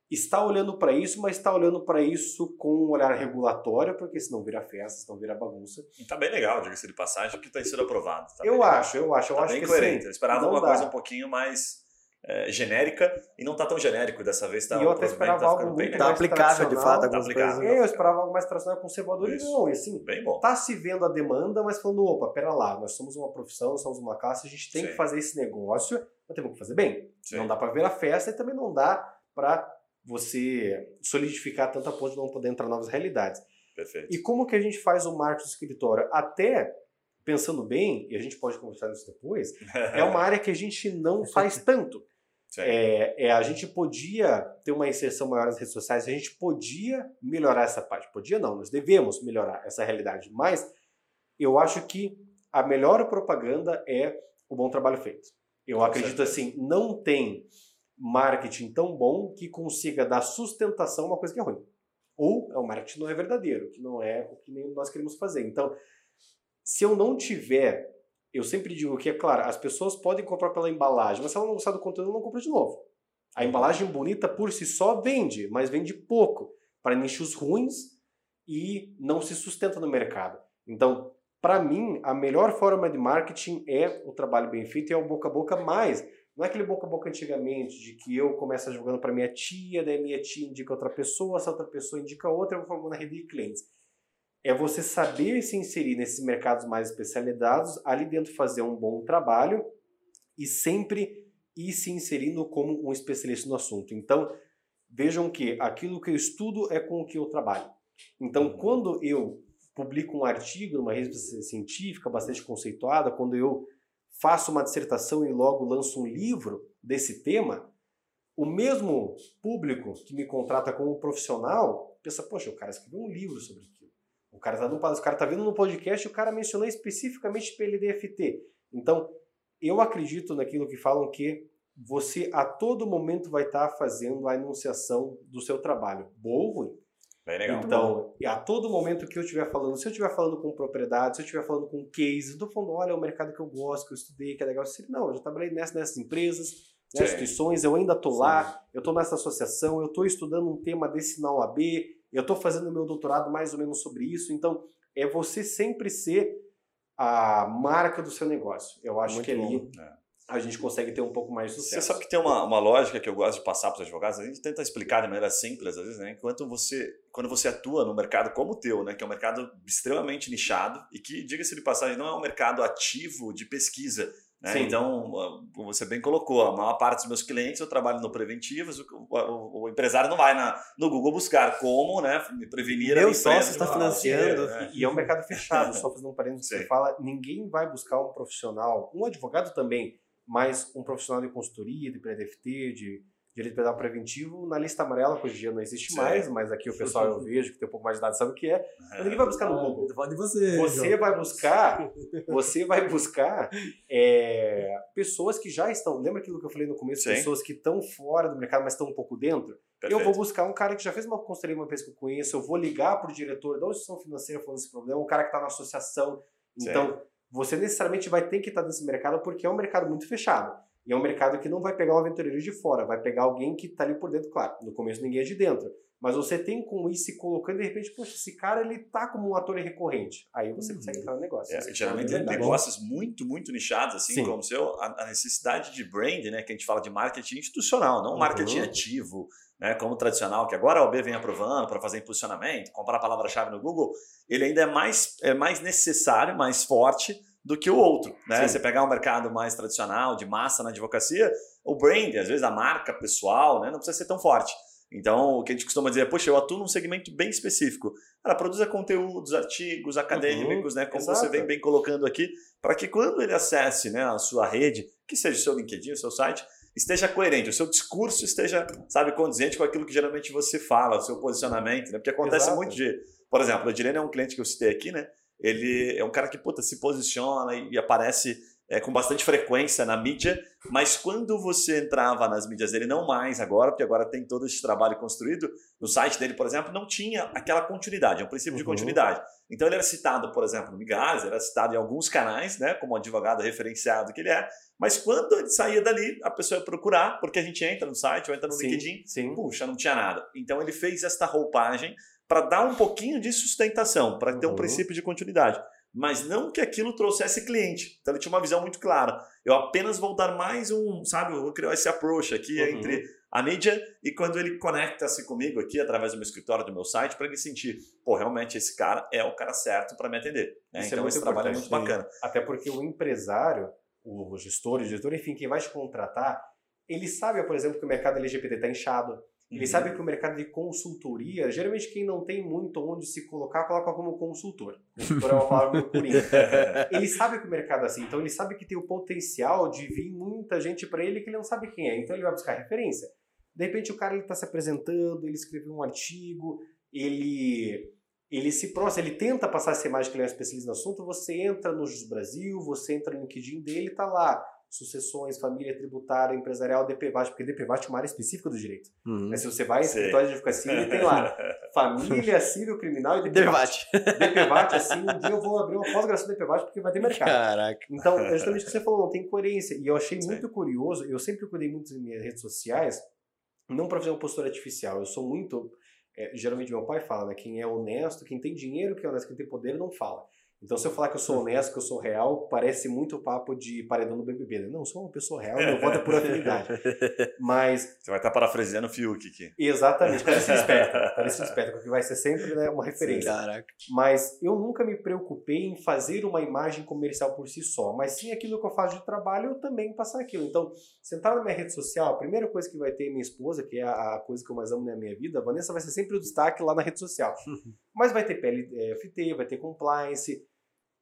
está olhando para isso, mas está olhando para isso com um olhar regulatório, porque senão vira festa, senão vira bagunça.
E tá bem legal, diga-se de passagem, que está sendo aprovado. Tá
eu acho, eu acho, eu
tá
acho
bem
que
coerente.
Sim,
eu esperava uma dá. coisa um pouquinho mais é, genérica e não está tão genérico dessa vez. Tá,
e eu até esperava
tá
algo muito
Tá aplicável, de fato,
Tá
algumas
aplicável.
coisas.
É, eu esperava algo mais tradicional conservador
Isso.
e não, e assim,
Bem bom.
tá se vendo a demanda, mas falando, opa, pera lá, nós somos uma profissão, somos uma classe, a gente tem
Sim.
que fazer esse negócio, mas temos que fazer bem.
Sim.
Não dá para ver a festa e também não dá para você solidificar tanta ponto de não poder entrar em novas realidades.
Perfeito.
E como que a gente faz o marketing do escritório? Até, pensando bem, e a gente pode conversar nisso depois, (laughs) é uma área que a gente não faz tanto. É, é, a gente podia ter uma inserção maior nas redes sociais, a gente podia melhorar essa parte. Podia não, nós devemos melhorar essa realidade. Mas eu acho que a melhor propaganda é o bom trabalho feito. Eu
Com
acredito
certeza.
assim, não tem marketing tão bom que consiga dar sustentação a uma coisa que é ruim. Ou é um marketing não é verdadeiro, que não é o que nós queremos fazer. Então, se eu não tiver, eu sempre digo que é claro, as pessoas podem comprar pela embalagem, mas se ela não gostar do conteúdo, ela não compra de novo. A embalagem bonita por si só vende, mas vende pouco para nichos ruins e não se sustenta no mercado. Então, para mim, a melhor forma de marketing é o trabalho bem feito e é o boca a boca mais. Não é aquele boca a boca antigamente de que eu começo jogando para minha tia, daí minha tia indica outra pessoa, essa outra pessoa indica outra, eu vou formando a rede de clientes. É você saber se inserir nesses mercados mais especializados, ali dentro fazer um bom trabalho e sempre ir se inserindo como um especialista no assunto. Então, vejam que aquilo que eu estudo é com o que eu trabalho. Então,
Uhum.
quando eu publico um artigo numa revista científica bastante conceituada, quando eu faço uma dissertação e logo lanço um livro desse tema, o mesmo público que me contrata como profissional pensa, poxa, o cara escreveu um livro sobre. O cara tá, no, o cara tá vendo no podcast e o cara mencionou especificamente PLDFT. Então, eu acredito naquilo que falam que você a todo momento vai estar fazendo a enunciação do seu trabalho, bom ou ruim.
Bem legal.
Então, e a todo momento que eu estiver falando, se eu estiver falando com propriedade, se eu estiver falando com case, eu tô falando, olha, é um mercado que eu gosto, que eu estudei, que é legal. Se, não, eu já trabalhei nessas, nessas empresas, nessas
Sim.
instituições, eu ainda tô lá, eu tô nessa associação, eu tô estudando um tema desse na OAB, eu tô fazendo meu doutorado mais ou menos sobre isso. Então, é você sempre ser a marca do seu negócio. Eu acho
Muito
que ali
bom.
É.
a gente consegue ter um pouco mais de
Você
sucesso.
sabe que tem uma, uma lógica que eu gosto de passar para os advogados, a gente tenta explicar de maneira simples, às vezes, né? Enquanto você, quando você atua no mercado como o teu, né? Que é um mercado extremamente nichado e que, diga-se de passagem, não é um mercado ativo de pesquisa. Né? Então, ah, como você bem colocou, a maior parte dos meus clientes eu trabalho no preventivos, o, o- o empresário não vai na, no Google buscar como né, me prevenir a
Meu
minha
sócio está financiando.
né?
E é um mercado fechado, só fazendo um parênteses que
Sim.
você fala, ninguém vai buscar um profissional, um advogado também, mas um profissional de consultoria, de PDFT, de direito penal preventivo, na lista amarela, que hoje em dia não existe
Sim.
mais, mas aqui o pessoal eu vejo que tem um pouco mais de idade sabe o que é. Mas ninguém vai buscar no Google.
Tô falando de você.
Você vai buscar, você vai buscar é, pessoas que já estão. Lembra aquilo que eu falei no começo?
Sim.
Pessoas que estão fora do mercado, mas estão um pouco dentro. Eu vou buscar um cara que já fez uma consultoria uma vez que eu conheço, eu vou ligar pro diretor da instituição financeira falando desse problema, um cara que está na associação.
Sim.
Então, você necessariamente vai ter que estar nesse mercado porque é um mercado muito fechado. E é um mercado que não vai pegar um aventureiro de fora, vai pegar alguém que está ali por dentro, claro. No começo ninguém é de dentro. Mas você tem como ir se colocando e de repente, poxa, esse cara ele tá como um ator recorrente. Aí você consegue entrar no negócio.
É, geralmente
é verdade.
negócios muito, muito nichados, assim
Sim.
como o seu, a, a necessidade de brand, né, que a gente fala de marketing institucional, não marketing
Uhum.
ativo, né, como o tradicional, que agora a OB vem aprovando para fazer impulsionamento, comprar a palavra-chave no Google, ele ainda é mais, é mais necessário, mais forte do que o outro. Né?
Sim.
Você pegar um mercado mais tradicional, de massa na advocacia, o brand, às vezes a marca pessoal, né, não precisa ser tão forte. Então, o que a gente costuma dizer é, poxa, eu atuo num segmento bem específico. Cara, produza conteúdos, artigos acadêmicos, né? Como você
exato.
vem bem colocando aqui, para que quando ele acesse né, a sua rede, que seja o seu LinkedIn, o seu site, esteja coerente, o seu discurso esteja, sabe, condizente com aquilo que geralmente você fala, o seu posicionamento, né? Porque acontece
Exato.
muito de, por exemplo, o Edirene é um cliente que eu citei aqui, né? Ele é um cara que, puta, se posiciona e, e aparece é, com bastante frequência na mídia, mas quando você entrava nas mídias dele, não mais agora, porque agora tem todo esse trabalho construído, no site dele, por exemplo, não tinha aquela continuidade, é um princípio de
Uhum.
continuidade. Então ele era citado, por exemplo, no Migalhas, era citado em alguns canais, né, como advogado referenciado que ele é, mas quando ele saía dali, a pessoa ia procurar, porque a gente entra no site ou entra no
Sim,
LinkedIn,
sim.
puxa, não tinha nada. Então ele fez esta roupagem para dar um pouquinho de sustentação, para ter um
Uhum.
princípio de continuidade. mas não que aquilo trouxesse cliente. Então ele tinha uma visão muito clara. Eu apenas vou dar mais um, sabe, eu vou criar esse approach aqui uhum. entre a mídia e quando ele conecta-se comigo aqui através do meu escritório, do meu site, para ele sentir, pô, realmente esse cara é o cara certo para me atender. Né? Então é esse trabalho é muito bacana.
Até porque o empresário, o gestor, o diretor, enfim, quem vai te contratar, ele sabe, por exemplo, que o mercado LGBT está inchado, ele uhum. sabe que o mercado de consultoria, geralmente quem não tem muito onde se colocar, coloca como consultor. Consultor é uma palavra purinha. (laughs) ele sabe que o mercado é assim, então ele sabe que tem o potencial de vir muita gente para ele que ele não sabe quem é, então ele vai buscar referência. De repente o cara está se apresentando, ele escreveu um artigo, ele ele se prostra, ele tenta passar essa imagem que ele é um especialista no assunto, você entra no Jus Brasil, você entra no LinkedIn dele, tá lá sucessões, família tributária, empresarial, DPVAT, porque DPVAT é uma área específica do direito. Uhum. Mas se você vai em escritório de advocacia, tem lá (laughs) família civil criminal e DPVAT. DPVAT, assim, um dia eu vou abrir uma pós-graduação de DPVAT porque vai ter mercado.
Caraca.
Então, é justamente o que você falou, não tem coerência. E eu achei Sim. muito curioso, eu sempre cuidei muito das minhas redes sociais, não para fazer uma postura artificial, eu sou muito... É, geralmente meu pai fala, né? Quem é honesto, quem tem dinheiro, quem é honesto, quem tem poder, não fala. Então, se eu falar que eu sou uhum. honesto, que eu sou real, parece muito o papo de paredão do BBB. Né? Não, eu sou uma pessoa real, meu voto é por (laughs) afinidade. Mas...
Você vai estar parafraseando o Fiuk aqui.
Exatamente, parece (laughs) esperto. Parece esperto, porque vai ser sempre né, uma referência.
Caraca.
Mas eu nunca me preocupei em fazer uma imagem comercial por si só, mas sim aquilo que eu faço de trabalho, eu também passar aquilo. Então, sentar na minha rede social, a primeira coisa que vai ter minha esposa, que é a coisa que eu mais amo na minha vida, a Vanessa vai ser sempre o destaque lá na rede social. (laughs) mas vai ter PLFT, vai ter compliance,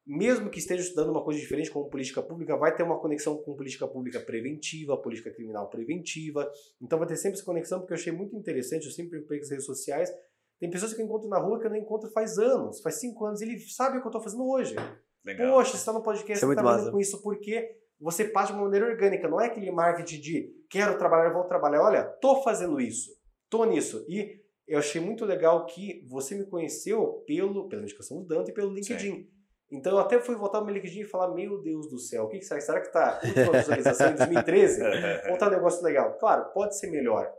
mesmo que esteja estudando uma coisa diferente como política pública, vai ter uma conexão com política pública preventiva, política criminal preventiva. Então vai ter sempre essa conexão, porque eu achei muito interessante, eu sempre pego as redes sociais. Tem pessoas que eu encontro na rua que eu não encontro faz anos, faz cinco anos, e ele sabe o que eu estou fazendo hoje. Legal. Poxa, você está no podcast, é você está vendo com isso, porque você parte de uma maneira orgânica, não é aquele marketing de quero trabalhar, vou trabalhar. Olha, tô fazendo isso, tô nisso. E eu achei muito legal que você me conheceu pelo, pela indicação do Dante e pelo LinkedIn. Sim. Então eu até fui voltar no meu LinkedIn e falar, meu Deus do céu, o que, que será? Será que está última visualização em 2013? Ou está um negócio legal? Claro, pode ser melhor.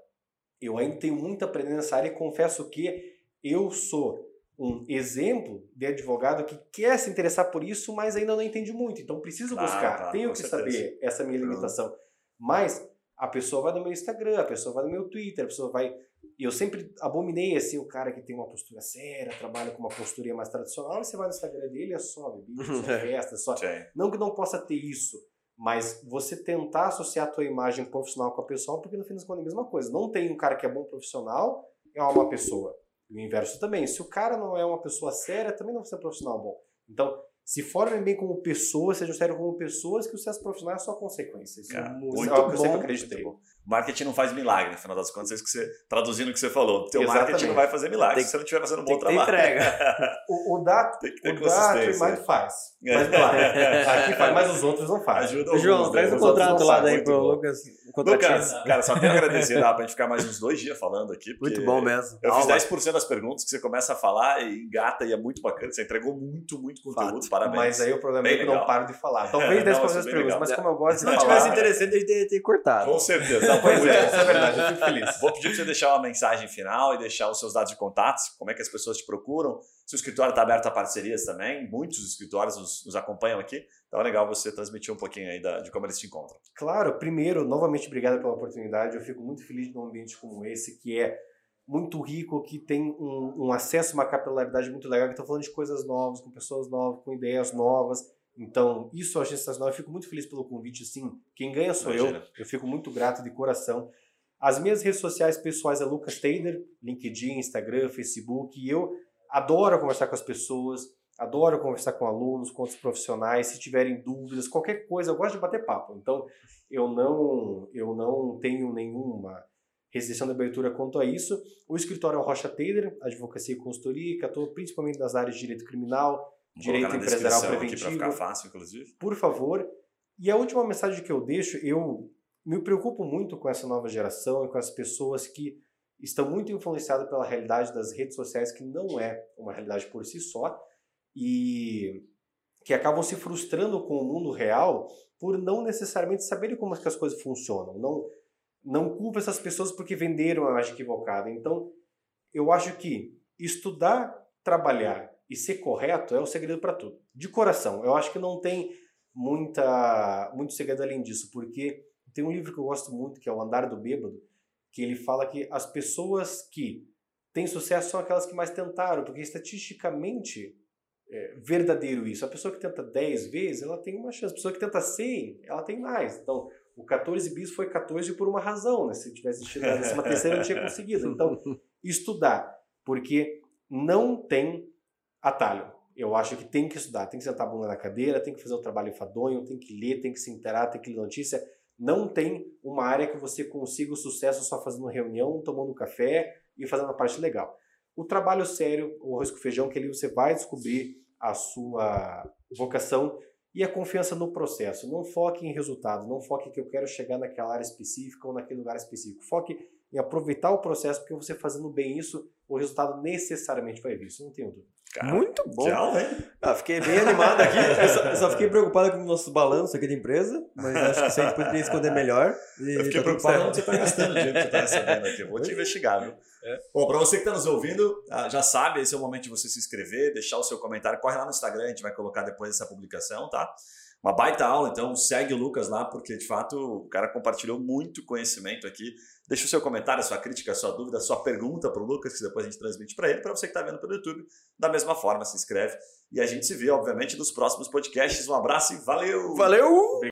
Eu ainda tenho muito a aprender nessa área e confesso que eu sou um exemplo de advogado que quer se interessar por isso, mas ainda não entende muito. Então preciso buscar, tenho que certeza. saber essa minha limitação. Mas a pessoa vai no meu Instagram, a pessoa vai no meu Twitter, a pessoa vai e eu sempre abominei assim o cara que tem uma postura séria, trabalha com uma postura mais tradicional, e você vai no Instagram dele, é só bebida, só (laughs) festa, só. Não que não possa ter isso, mas você tentar associar a tua imagem profissional com a pessoal, porque no fim das contas é a mesma coisa. Não tem um cara que é bom profissional, é uma pessoa. E o inverso também. Se o cara não é uma pessoa séria, também não vai ser um profissional bom. Então, se formem bem como pessoas, sejam sérios como pessoas, que o sucesso profissional é só consequência. Isso
Cara, é muito é o que eu sempre acreditei. Marketing não faz milagre, no final das contas, é isso que você, traduzindo o que você falou. Teu Exatamente. marketing não vai fazer milagre tem, se você não estiver fazendo um bom trabalho.
Entrega. (laughs) o, o da, tem que ter o da Mind faz. Faz milagre. (laughs) Aqui faz, mas os outros não fazem.
Ajuda João, traz o um contrato lá daí pro Lucas.
Lucas, cara, só tenho a agradecer, dá pra gente ficar mais uns dois dias falando aqui.
Muito bom mesmo.
Eu fiz 10% das perguntas que você começa a falar e engata e é muito bacana. Você entregou muito, muito conteúdo. Fato. Parabéns.
Mas aí o problema Bem é que eu não paro de falar. Talvez (laughs) 10% das perguntas, mas como eu gosto de
falar... Se não tivesse interessante, a gente ter, ter cortado.
Com certeza. (laughs) Pois é, isso é verdade. Eu fico feliz. Vou pedir pra você deixar uma mensagem final e deixar os seus dados de contatos, como é que as pessoas te procuram. Se o escritório está aberto a parcerias também, muitos escritórios nos, nos acompanham aqui. Então é legal você transmitir um pouquinho aí da, de como eles te encontram.
Claro, primeiro, novamente obrigado pela oportunidade. Eu fico muito feliz num ambiente como esse, que é muito rico, que tem um, um acesso, uma capilaridade muito legal, que estou falando de coisas novas, com pessoas novas, com ideias novas. Então, isso eu achei sensacional. Eu fico muito feliz pelo convite, sim. Quem ganha sou Imagina. eu. Eu fico muito grato de coração. As minhas redes sociais pessoais é Lucas Taylor, LinkedIn, Instagram, Facebook. E eu adoro conversar com as pessoas, adoro conversar com alunos, com outros profissionais. Se tiverem dúvidas, qualquer coisa, eu gosto de bater papo. Então, eu não, eu não tenho nenhuma restrição de abertura quanto a isso. O escritório é o Rocha Taylor, advocacia e consultoria, que atua principalmente nas áreas de direito criminal, direito empresarial preventivo.
Aqui ficar fácil, inclusive.
Por favor. E a última mensagem que eu deixo, eu me preocupo muito com essa nova geração e com as pessoas que estão muito influenciadas pela realidade das redes sociais, que não é uma realidade por si só, e que acabam se frustrando com o mundo real por não necessariamente saberem como é que as coisas funcionam. Não, não culpa essas pessoas porque venderam a imagem equivocada. Então, eu acho que estudar, trabalhar e ser correto é o segredo para tudo. De coração, eu acho que não tem muita muito segredo além disso, porque tem um livro que eu gosto muito, que é O Andar do Bêbado, que ele fala que as pessoas que têm sucesso são aquelas que mais tentaram, porque estatisticamente é verdadeiro isso. A pessoa que tenta 10 vezes, ela tem uma chance. A pessoa que tenta 100, ela tem mais. Então, o 14 bis foi 14 por uma razão, né? Se tivesse tido a décima terceira, não tinha conseguido. Então, (laughs) estudar, porque não tem atalho. Eu acho que tem que estudar, tem que sentar a bunda na cadeira, tem que fazer o trabalho enfadonho, tem que ler, tem que se interar, tem que ler notícia. Não tem uma área que você consiga o sucesso só fazendo reunião, tomando café e fazendo a parte legal. O trabalho sério, o arroz com feijão, que ali você vai descobrir a sua vocação e a confiança no processo. Não foque em resultado, não foque que eu quero chegar naquela área específica ou naquele lugar específico. Foque em aproveitar o processo, porque você fazendo bem isso, o resultado necessariamente vai vir. Isso não tenho dúvida.
Cara, Muito bom.
Tchau, hein?
Ah, fiquei bem animado aqui. (laughs) Eu só, eu só, fiquei preocupado com o nosso balanço aqui da empresa, mas acho que isso a gente poderia esconder melhor.
eu fiquei tá preocupado onde você está gastando o dinheiro que você está recebendo aqui. Eu vou te investigar, viu? É. Bom, para você que está nos ouvindo, ah, já sabe, esse é o momento de você se inscrever, deixar o seu comentário. Corre lá no Instagram, a gente vai colocar depois dessa publicação, tá? Uma baita aula, então segue o Lucas lá, porque de fato o cara compartilhou muito conhecimento aqui. Deixa o seu comentário, a sua crítica, a sua dúvida, a sua pergunta para o Lucas, que depois a gente transmite para ele. Para você que está vendo pelo YouTube, da mesma forma, se inscreve. E a gente se vê, obviamente, nos próximos podcasts. Um abraço e valeu!
Valeu!